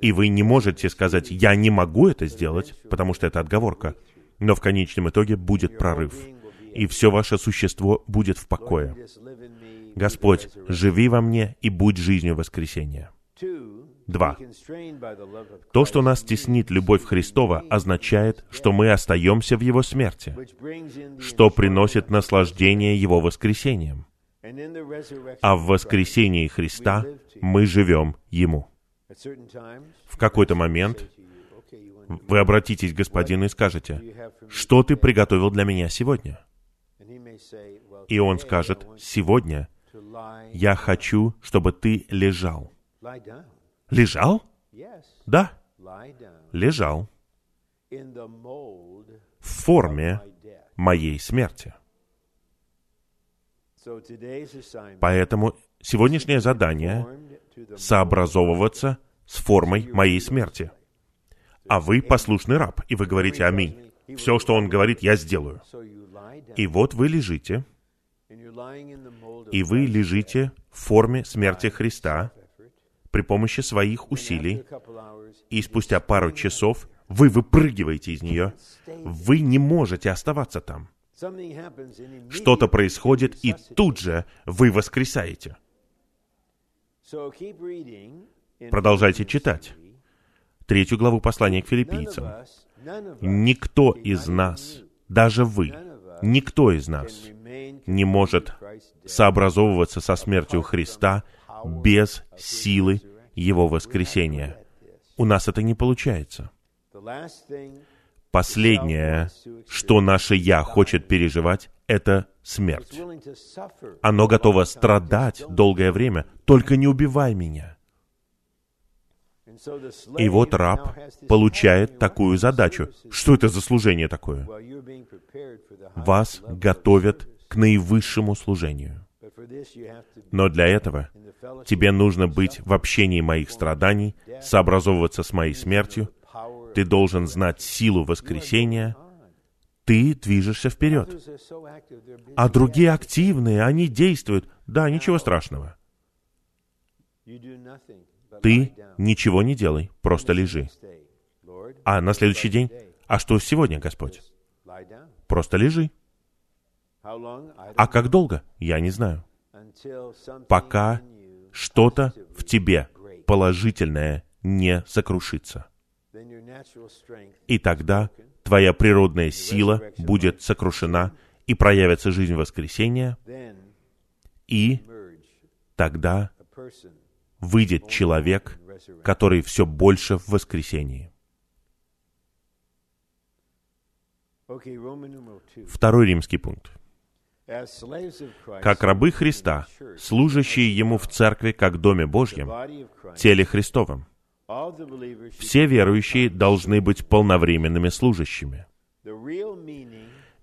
И вы не можете сказать, я не могу это сделать, потому что это отговорка. Но в конечном итоге будет прорыв. И все ваше существо будет в покое. Господь, живи во мне и будь жизнью воскресения. Два. То, что нас теснит любовь Христова, означает, что мы остаемся в Его смерти, что приносит наслаждение Его воскресением. А в воскресении Христа мы живем Ему. В какой-то момент вы обратитесь к Господину и скажете, «Что ты приготовил для меня сегодня?» И Он скажет, «Сегодня я хочу, чтобы ты лежал». Лежал? Да. Лежал в форме моей смерти. Поэтому сегодняшнее задание — сообразовываться с формой моей смерти. А вы послушный раб, и вы говорите «Аминь». Все, что он говорит, я сделаю. И вот вы лежите, и вы лежите в форме смерти Христа, при помощи своих усилий, и спустя пару часов вы выпрыгиваете из нее, вы не можете оставаться там. Что-то происходит, и тут же вы воскресаете. Продолжайте читать. Третью главу послания к филиппийцам. Никто из нас, даже вы, никто из нас не может сообразовываться со смертью Христа без силы Его воскресения. У нас это не получается. Последнее, что наше «я» хочет переживать, это смерть. Оно готово страдать долгое время, только не убивай меня. И вот раб получает такую задачу. Что это за служение такое? Вас готовят к наивысшему служению. Но для этого тебе нужно быть в общении моих страданий, сообразовываться с моей смертью, ты должен знать силу воскресения, ты движешься вперед. А другие активные, они действуют. Да, ничего страшного. Ты ничего не делай, просто лежи. А на следующий день? А что сегодня, Господь? Просто лежи. А как долго? Я не знаю. Пока что-то в тебе положительное не сокрушится. И тогда твоя природная сила будет сокрушена, и проявится жизнь воскресения, и тогда выйдет человек, который все больше в воскресении. Второй римский пункт. Как рабы Христа, служащие Ему в церкви как Доме Божьем, теле Христовом, все верующие должны быть полновременными служащими.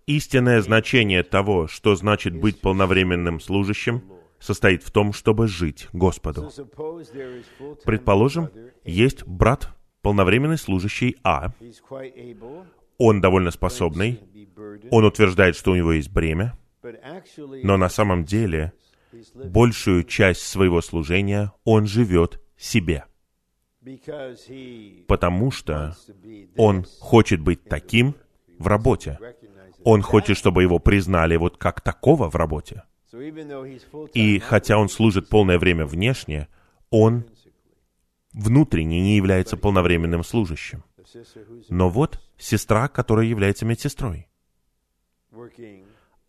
Истинное значение того, что значит быть полновременным служащим, состоит в том, чтобы жить Господу. Предположим, есть брат, полновременный служащий А. Он довольно способный. Он утверждает, что у него есть бремя. Но на самом деле, большую часть своего служения он живет себе. Потому что он хочет быть таким в работе. Он хочет, чтобы его признали вот как такого в работе. И хотя он служит полное время внешне, он внутренне не является полновременным служащим. Но вот сестра, которая является медсестрой.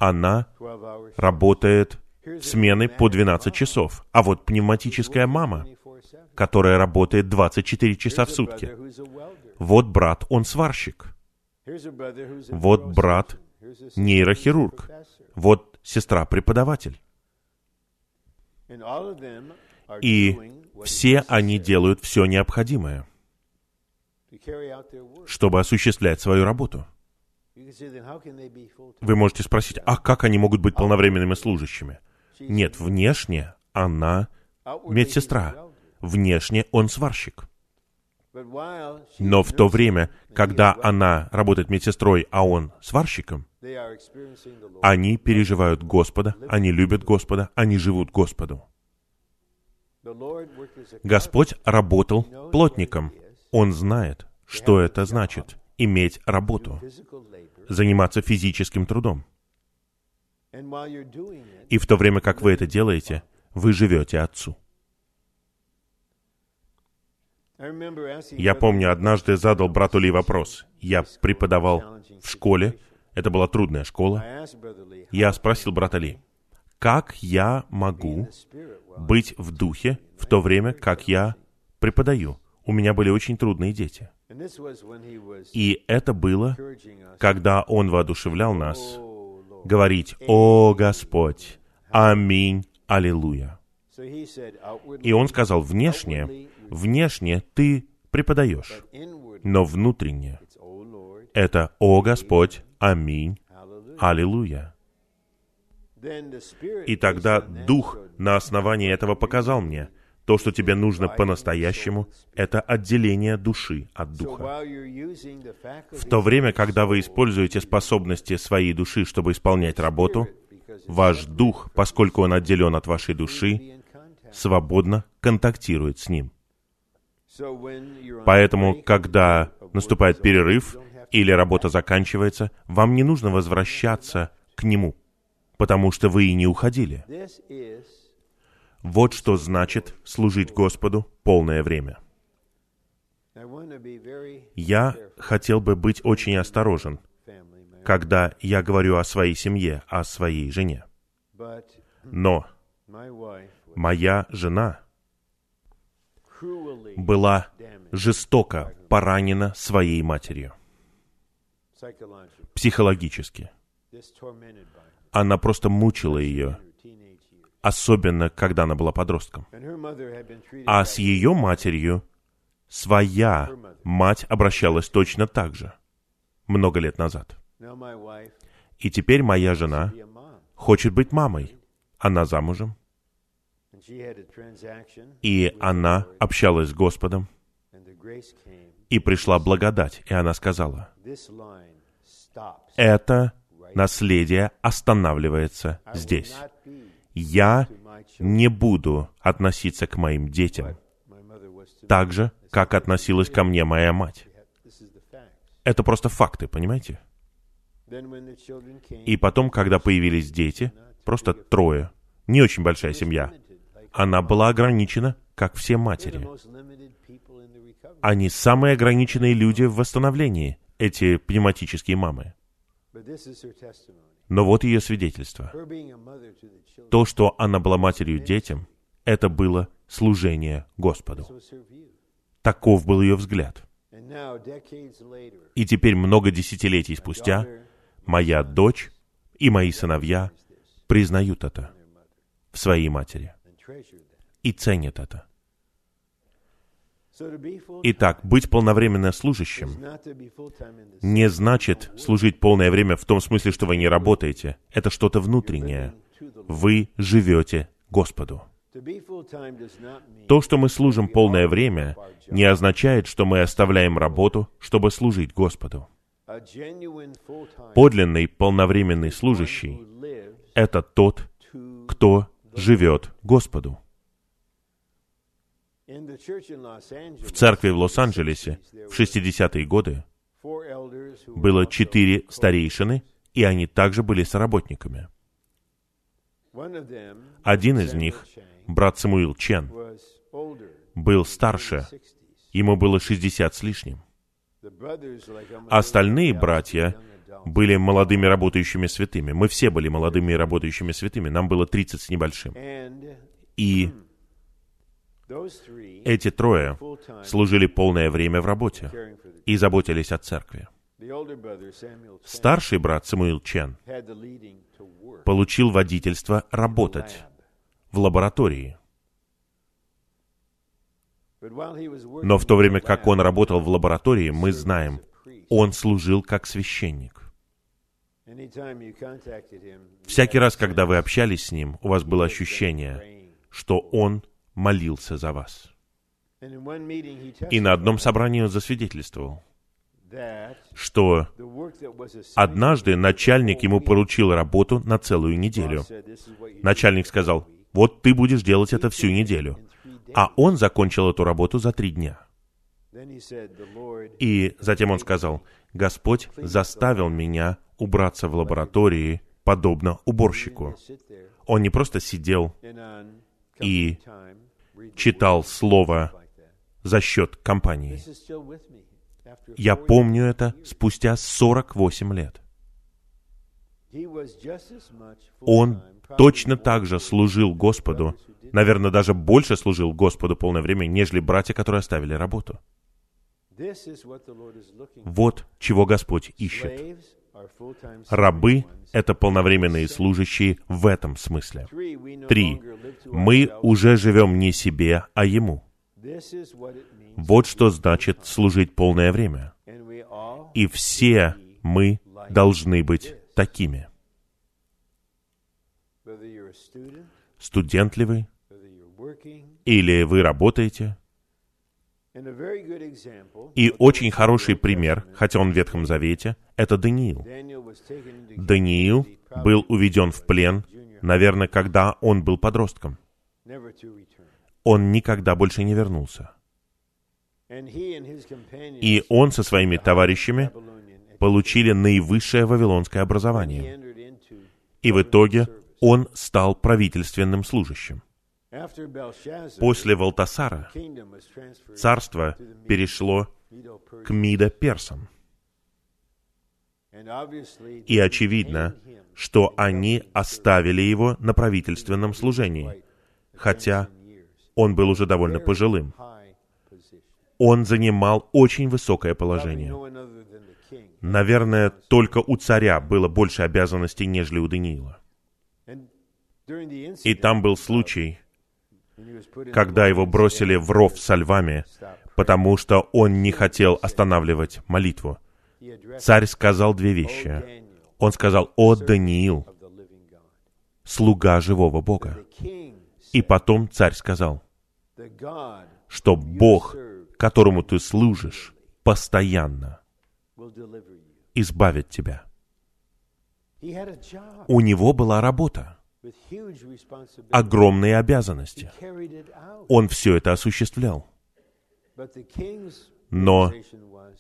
Она работает смены по 12 часов. А вот пневматическая мама, которая работает 24 часа в сутки. Вот брат, он сварщик. Вот брат, нейрохирург. Вот сестра-преподаватель. И все они делают все необходимое, чтобы осуществлять свою работу. Вы можете спросить, а как они могут быть полновременными служащими? Нет, внешне она медсестра, внешне он сварщик. Но в то время, когда она работает медсестрой, а он сварщиком, они переживают Господа, они любят Господа, они живут Господу. Господь работал плотником. Он знает, что это значит — иметь работу, заниматься физическим трудом. И в то время, как вы это делаете, вы живете Отцу. Я помню, однажды задал брату Ли вопрос. Я преподавал в школе, это была трудная школа. Я спросил брата Ли, как я могу быть в духе в то время, как я преподаю? У меня были очень трудные дети. И это было, когда Он воодушевлял нас говорить «О Господь! Аминь! Аллилуйя!» И Он сказал, внешне, внешне ты преподаешь, но внутренне это «О Господь! Аминь! Аллилуйя!» И тогда Дух на основании этого показал мне, то, что тебе нужно по-настоящему, это отделение души от духа. В то время, когда вы используете способности своей души, чтобы исполнять работу, ваш дух, поскольку он отделен от вашей души, свободно контактирует с ним. Поэтому, когда наступает перерыв или работа заканчивается, вам не нужно возвращаться к нему, потому что вы и не уходили. Вот что значит служить Господу полное время. Я хотел бы быть очень осторожен, когда я говорю о своей семье, о своей жене. Но моя жена была жестоко поранена своей матерью. Психологически. Она просто мучила ее особенно когда она была подростком. А с ее матерью своя мать обращалась точно так же, много лет назад. И теперь моя жена хочет быть мамой. Она замужем. И она общалась с Господом. И пришла благодать, и она сказала, это наследие останавливается здесь я не буду относиться к моим детям так же, как относилась ко мне моя мать. Это просто факты, понимаете? И потом, когда появились дети, просто трое, не очень большая семья, она была ограничена, как все матери. Они самые ограниченные люди в восстановлении, эти пневматические мамы. Но вот ее свидетельство. То, что она была матерью детям, это было служение Господу. Таков был ее взгляд. И теперь, много десятилетий спустя, моя дочь и мои сыновья признают это в своей матери и ценят это. Итак, быть полновременно служащим не значит служить полное время в том смысле, что вы не работаете. Это что-то внутреннее. Вы живете Господу. То, что мы служим полное время, не означает, что мы оставляем работу, чтобы служить Господу. Подлинный полновременный служащий — это тот, кто живет Господу. В церкви в Лос-Анджелесе в 60-е годы было четыре старейшины, и они также были соработниками. Один из них, брат Самуил Чен, был старше, ему было 60 с лишним. Остальные братья были молодыми работающими святыми. Мы все были молодыми работающими святыми. Нам было 30 с небольшим. И эти трое служили полное время в работе и заботились о церкви. Старший брат Самуил Чен получил водительство работать в лаборатории. Но в то время, как он работал в лаборатории, мы знаем, он служил как священник. Всякий раз, когда вы общались с ним, у вас было ощущение, что он молился за вас. И на одном собрании он засвидетельствовал, что однажды начальник ему поручил работу на целую неделю. Начальник сказал, вот ты будешь делать это всю неделю. А он закончил эту работу за три дня. И затем он сказал, Господь заставил меня убраться в лаборатории, подобно уборщику. Он не просто сидел и читал слово за счет компании. Я помню это спустя 48 лет. Он точно так же служил Господу, наверное, даже больше служил Господу полное время, нежели братья, которые оставили работу. Вот чего Господь ищет. Рабы — это полновременные служащие в этом смысле. Три. Мы уже живем не себе, а Ему. Вот что значит служить полное время. И все мы должны быть такими. Студент ли вы? Или вы работаете? И очень хороший пример, хотя он в Ветхом Завете, это Даниил. Даниил был уведен в плен, наверное, когда он был подростком. Он никогда больше не вернулся. И он со своими товарищами получили наивысшее вавилонское образование. И в итоге он стал правительственным служащим. После Валтасара царство перешло к Мидо-персам. И очевидно, что они оставили его на правительственном служении, хотя он был уже довольно пожилым. Он занимал очень высокое положение. Наверное, только у царя было больше обязанностей, нежели у Даниила. И там был случай, когда его бросили в ров со львами, потому что он не хотел останавливать молитву. Царь сказал две вещи. Он сказал, «О, Даниил, слуга живого Бога». И потом царь сказал, что Бог, которому ты служишь, постоянно избавит тебя. У него была работа огромные обязанности. Он все это осуществлял. Но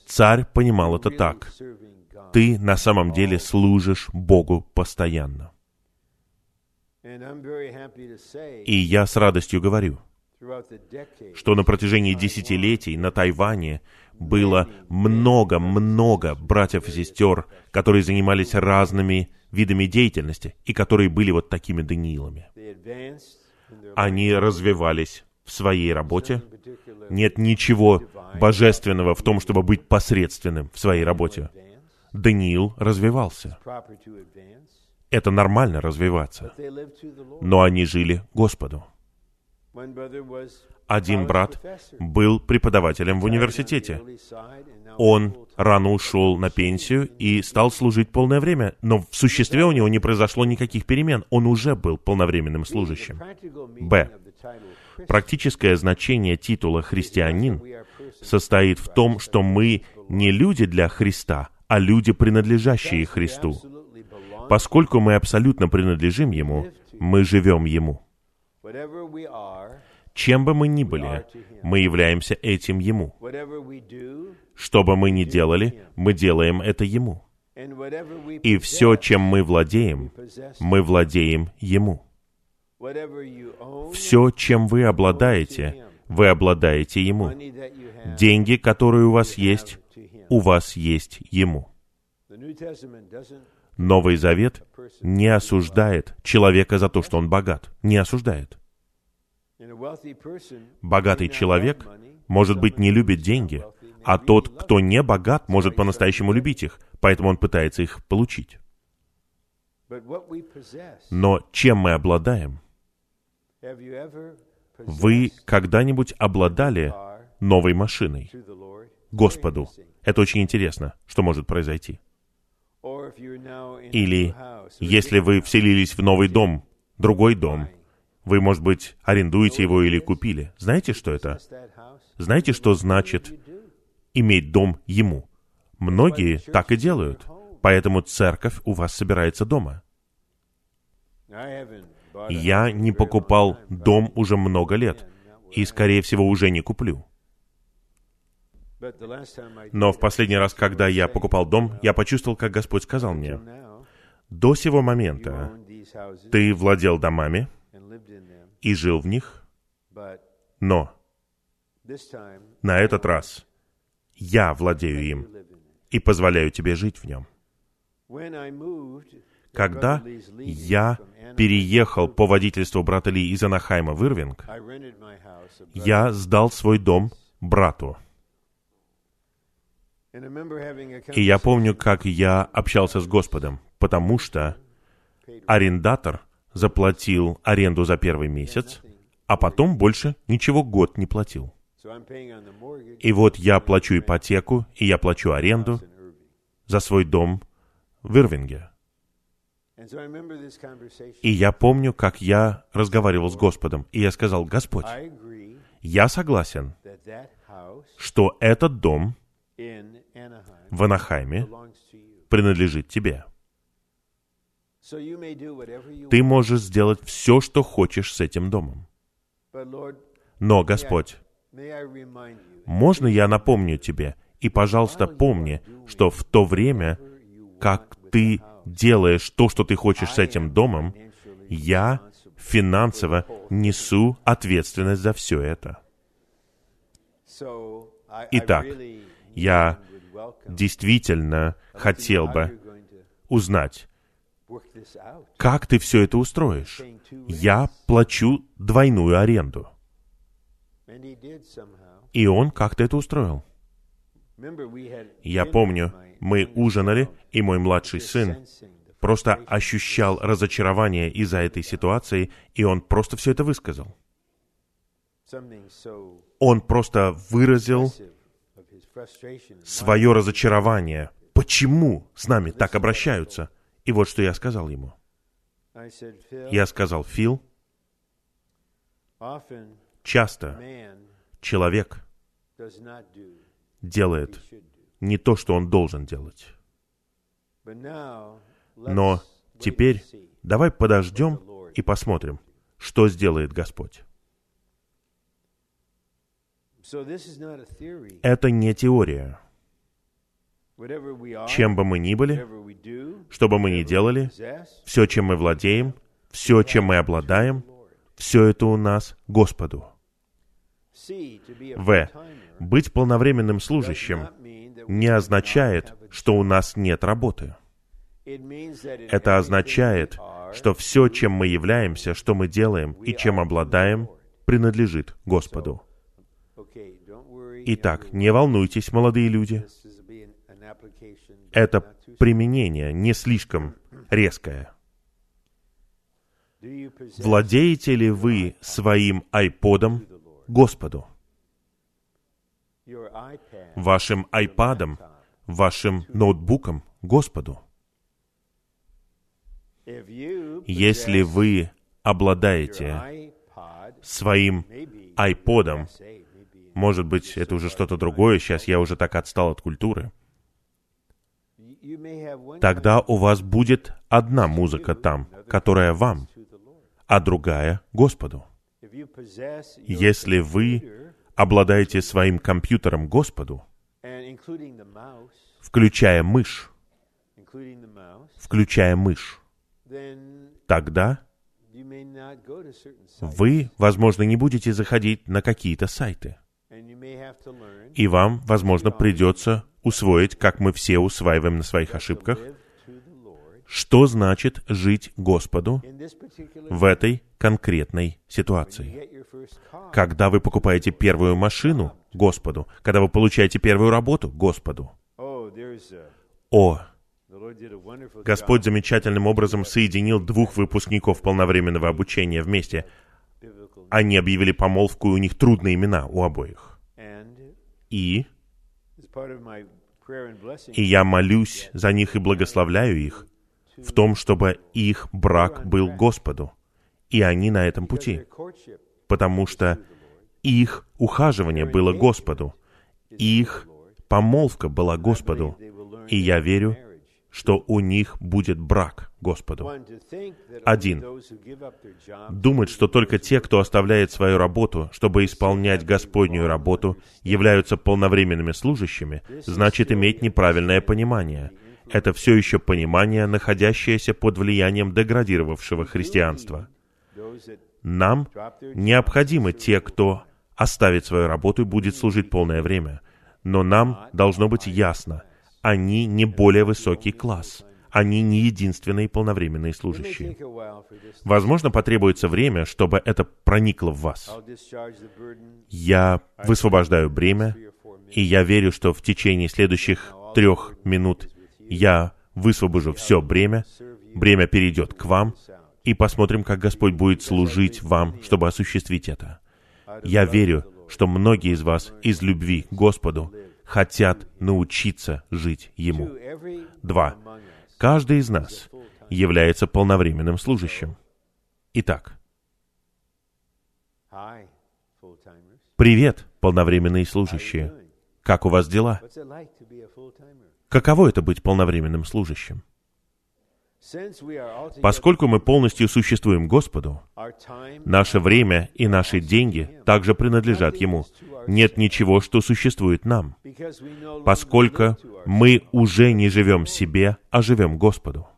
царь понимал это так. Ты на самом деле служишь Богу постоянно. И я с радостью говорю, что на протяжении десятилетий на Тайване было много-много братьев и сестер, которые занимались разными видами деятельности и которые были вот такими Даниилами. Они развивались в своей работе. Нет ничего божественного в том, чтобы быть посредственным в своей работе. Даниил развивался. Это нормально развиваться. Но они жили Господу. Один брат был преподавателем в университете. Он рано ушел на пенсию и стал служить полное время, но в существе у него не произошло никаких перемен. Он уже был полновременным служащим. Б. Практическое значение титула «христианин» состоит в том, что мы не люди для Христа, а люди, принадлежащие Христу. Поскольку мы абсолютно принадлежим Ему, мы живем Ему. Чем бы мы ни были, мы являемся этим Ему. Что бы мы ни делали, мы делаем это Ему. И все, чем мы владеем, мы владеем Ему. Все, чем вы обладаете, вы обладаете Ему. Деньги, которые у вас есть, у вас есть Ему. Новый Завет не осуждает человека за то, что он богат. Не осуждает. Богатый человек, может быть, не любит деньги, а тот, кто не богат, может по-настоящему любить их, поэтому он пытается их получить. Но чем мы обладаем? Вы когда-нибудь обладали новой машиной? Господу. Это очень интересно, что может произойти. Или, если вы вселились в новый дом, другой дом, вы, может быть, арендуете его или купили. Знаете, что это? Знаете, что значит иметь дом ему? Многие так и делают. Поэтому церковь у вас собирается дома. Я не покупал дом уже много лет, и, скорее всего, уже не куплю. Но в последний раз, когда я покупал дом, я почувствовал, как Господь сказал мне, «До сего момента ты владел домами и жил в них, но на этот раз я владею им и позволяю тебе жить в нем». Когда я переехал по водительству брата Ли из Анахайма в Ирвинг, я сдал свой дом брату. И я помню, как я общался с Господом, потому что арендатор заплатил аренду за первый месяц, а потом больше ничего год не платил. И вот я плачу ипотеку, и я плачу аренду за свой дом в Ирвинге. И я помню, как я разговаривал с Господом, и я сказал, Господь, я согласен, что этот дом в Анахайме принадлежит тебе. Ты можешь сделать все, что хочешь с этим домом. Но, Господь, можно я напомню тебе, и, пожалуйста, помни, что в то время, как ты делаешь то, что ты хочешь с этим домом, я финансово несу ответственность за все это. Итак, я действительно хотел бы узнать, как ты все это устроишь. Я плачу двойную аренду. И он как-то это устроил. Я помню, мы ужинали, и мой младший сын просто ощущал разочарование из-за этой ситуации, и он просто все это высказал. Он просто выразил свое разочарование. Почему с нами так обращаются? И вот что я сказал ему. Я сказал, Фил, часто человек делает не то, что он должен делать. Но теперь давай подождем и посмотрим, что сделает Господь. Это не теория. Чем бы мы ни были, что бы мы ни делали, все, чем мы владеем, все, чем мы обладаем, все это у нас Господу. В. Быть полновременным служащим не означает, что у нас нет работы. Это означает, что все, чем мы являемся, что мы делаем и чем обладаем, принадлежит Господу. Итак, не волнуйтесь, молодые люди. Это применение не слишком резкое. Владеете ли вы своим айподом Господу? Вашим айпадом, вашим ноутбуком Господу? Если вы обладаете своим айподом может быть, это уже что-то другое, сейчас я уже так отстал от культуры. Тогда у вас будет одна музыка там, которая вам, а другая — Господу. Если вы обладаете своим компьютером Господу, включая мышь, включая мышь, тогда вы, возможно, не будете заходить на какие-то сайты. И вам, возможно, придется усвоить, как мы все усваиваем на своих ошибках, что значит жить Господу в этой конкретной ситуации. Когда вы покупаете первую машину Господу, когда вы получаете первую работу Господу. О, Господь замечательным образом соединил двух выпускников полновременного обучения вместе. Они объявили помолвку, и у них трудные имена у обоих. И, и я молюсь за них и благословляю их в том, чтобы их брак был Господу. И они на этом пути. Потому что их ухаживание было Господу. Их помолвка была Господу. И я верю, что у них будет брак Господу. Один. Думать, что только те, кто оставляет свою работу, чтобы исполнять Господнюю работу, являются полновременными служащими, значит иметь неправильное понимание. Это все еще понимание, находящееся под влиянием деградировавшего христианства. Нам необходимы те, кто оставит свою работу и будет служить полное время. Но нам должно быть ясно, они не более высокий класс. Они не единственные полновременные служащие. Возможно, потребуется время, чтобы это проникло в вас. Я высвобождаю бремя, и я верю, что в течение следующих трех минут я высвобожу все бремя, бремя перейдет к вам, и посмотрим, как Господь будет служить вам, чтобы осуществить это. Я верю, что многие из вас из любви к Господу хотят научиться жить Ему. Два. Каждый из нас является полновременным служащим. Итак, привет, полновременные служащие. Как у вас дела? Каково это быть полновременным служащим? Поскольку мы полностью существуем Господу, наше время и наши деньги также принадлежат Ему. Нет ничего, что существует нам, поскольку мы уже не живем себе, а живем Господу.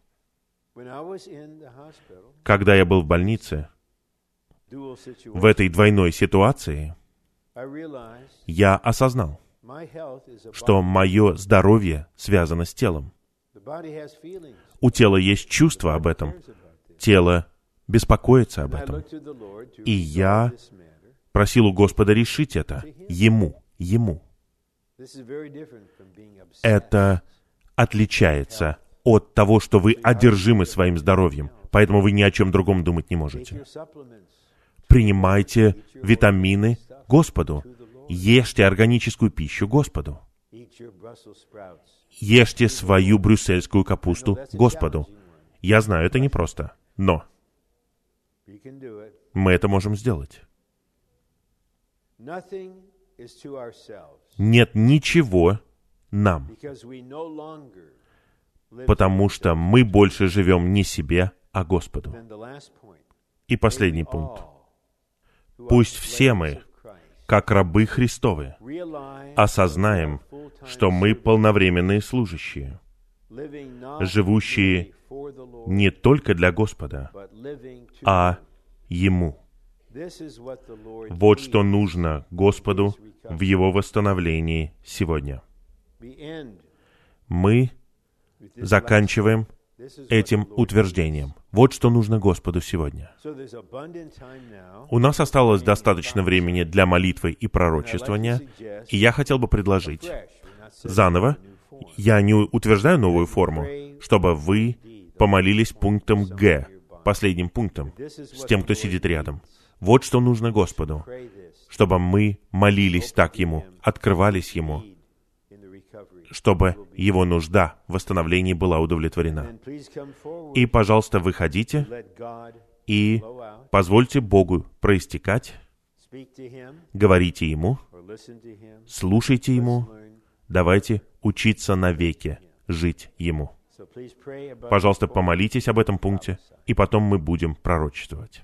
Когда я был в больнице, в этой двойной ситуации, я осознал, что мое здоровье связано с телом. У тела есть чувство об этом. Тело беспокоится об этом. И я просил у Господа решить это. Ему. Ему. Это отличается от того, что вы одержимы своим здоровьем, поэтому вы ни о чем другом думать не можете. Принимайте витамины Господу. Ешьте органическую пищу Господу. Ешьте свою брюссельскую капусту Господу. Я знаю, это непросто, но мы это можем сделать. Нет ничего нам, потому что мы больше живем не себе, а Господу. И последний пункт. Пусть все мы, как рабы Христовы, осознаем, что мы полновременные служащие, живущие не только для Господа, а Ему. Вот что нужно Господу в Его восстановлении сегодня. Мы заканчиваем этим утверждением. Вот что нужно Господу сегодня. У нас осталось достаточно времени для молитвы и пророчествования, и я хотел бы предложить. заново, я не утверждаю новую форму, чтобы вы помолились пунктом Г, последним пунктом, с тем, кто сидит рядом. Вот что нужно Господу, чтобы мы молились так Ему, открывались Ему, чтобы Его нужда в восстановлении была удовлетворена. И, пожалуйста, выходите и позвольте Богу проистекать, говорите Ему, слушайте Ему, давайте учиться навеки жить Ему. Пожалуйста, помолитесь об этом пункте, и потом мы будем пророчествовать.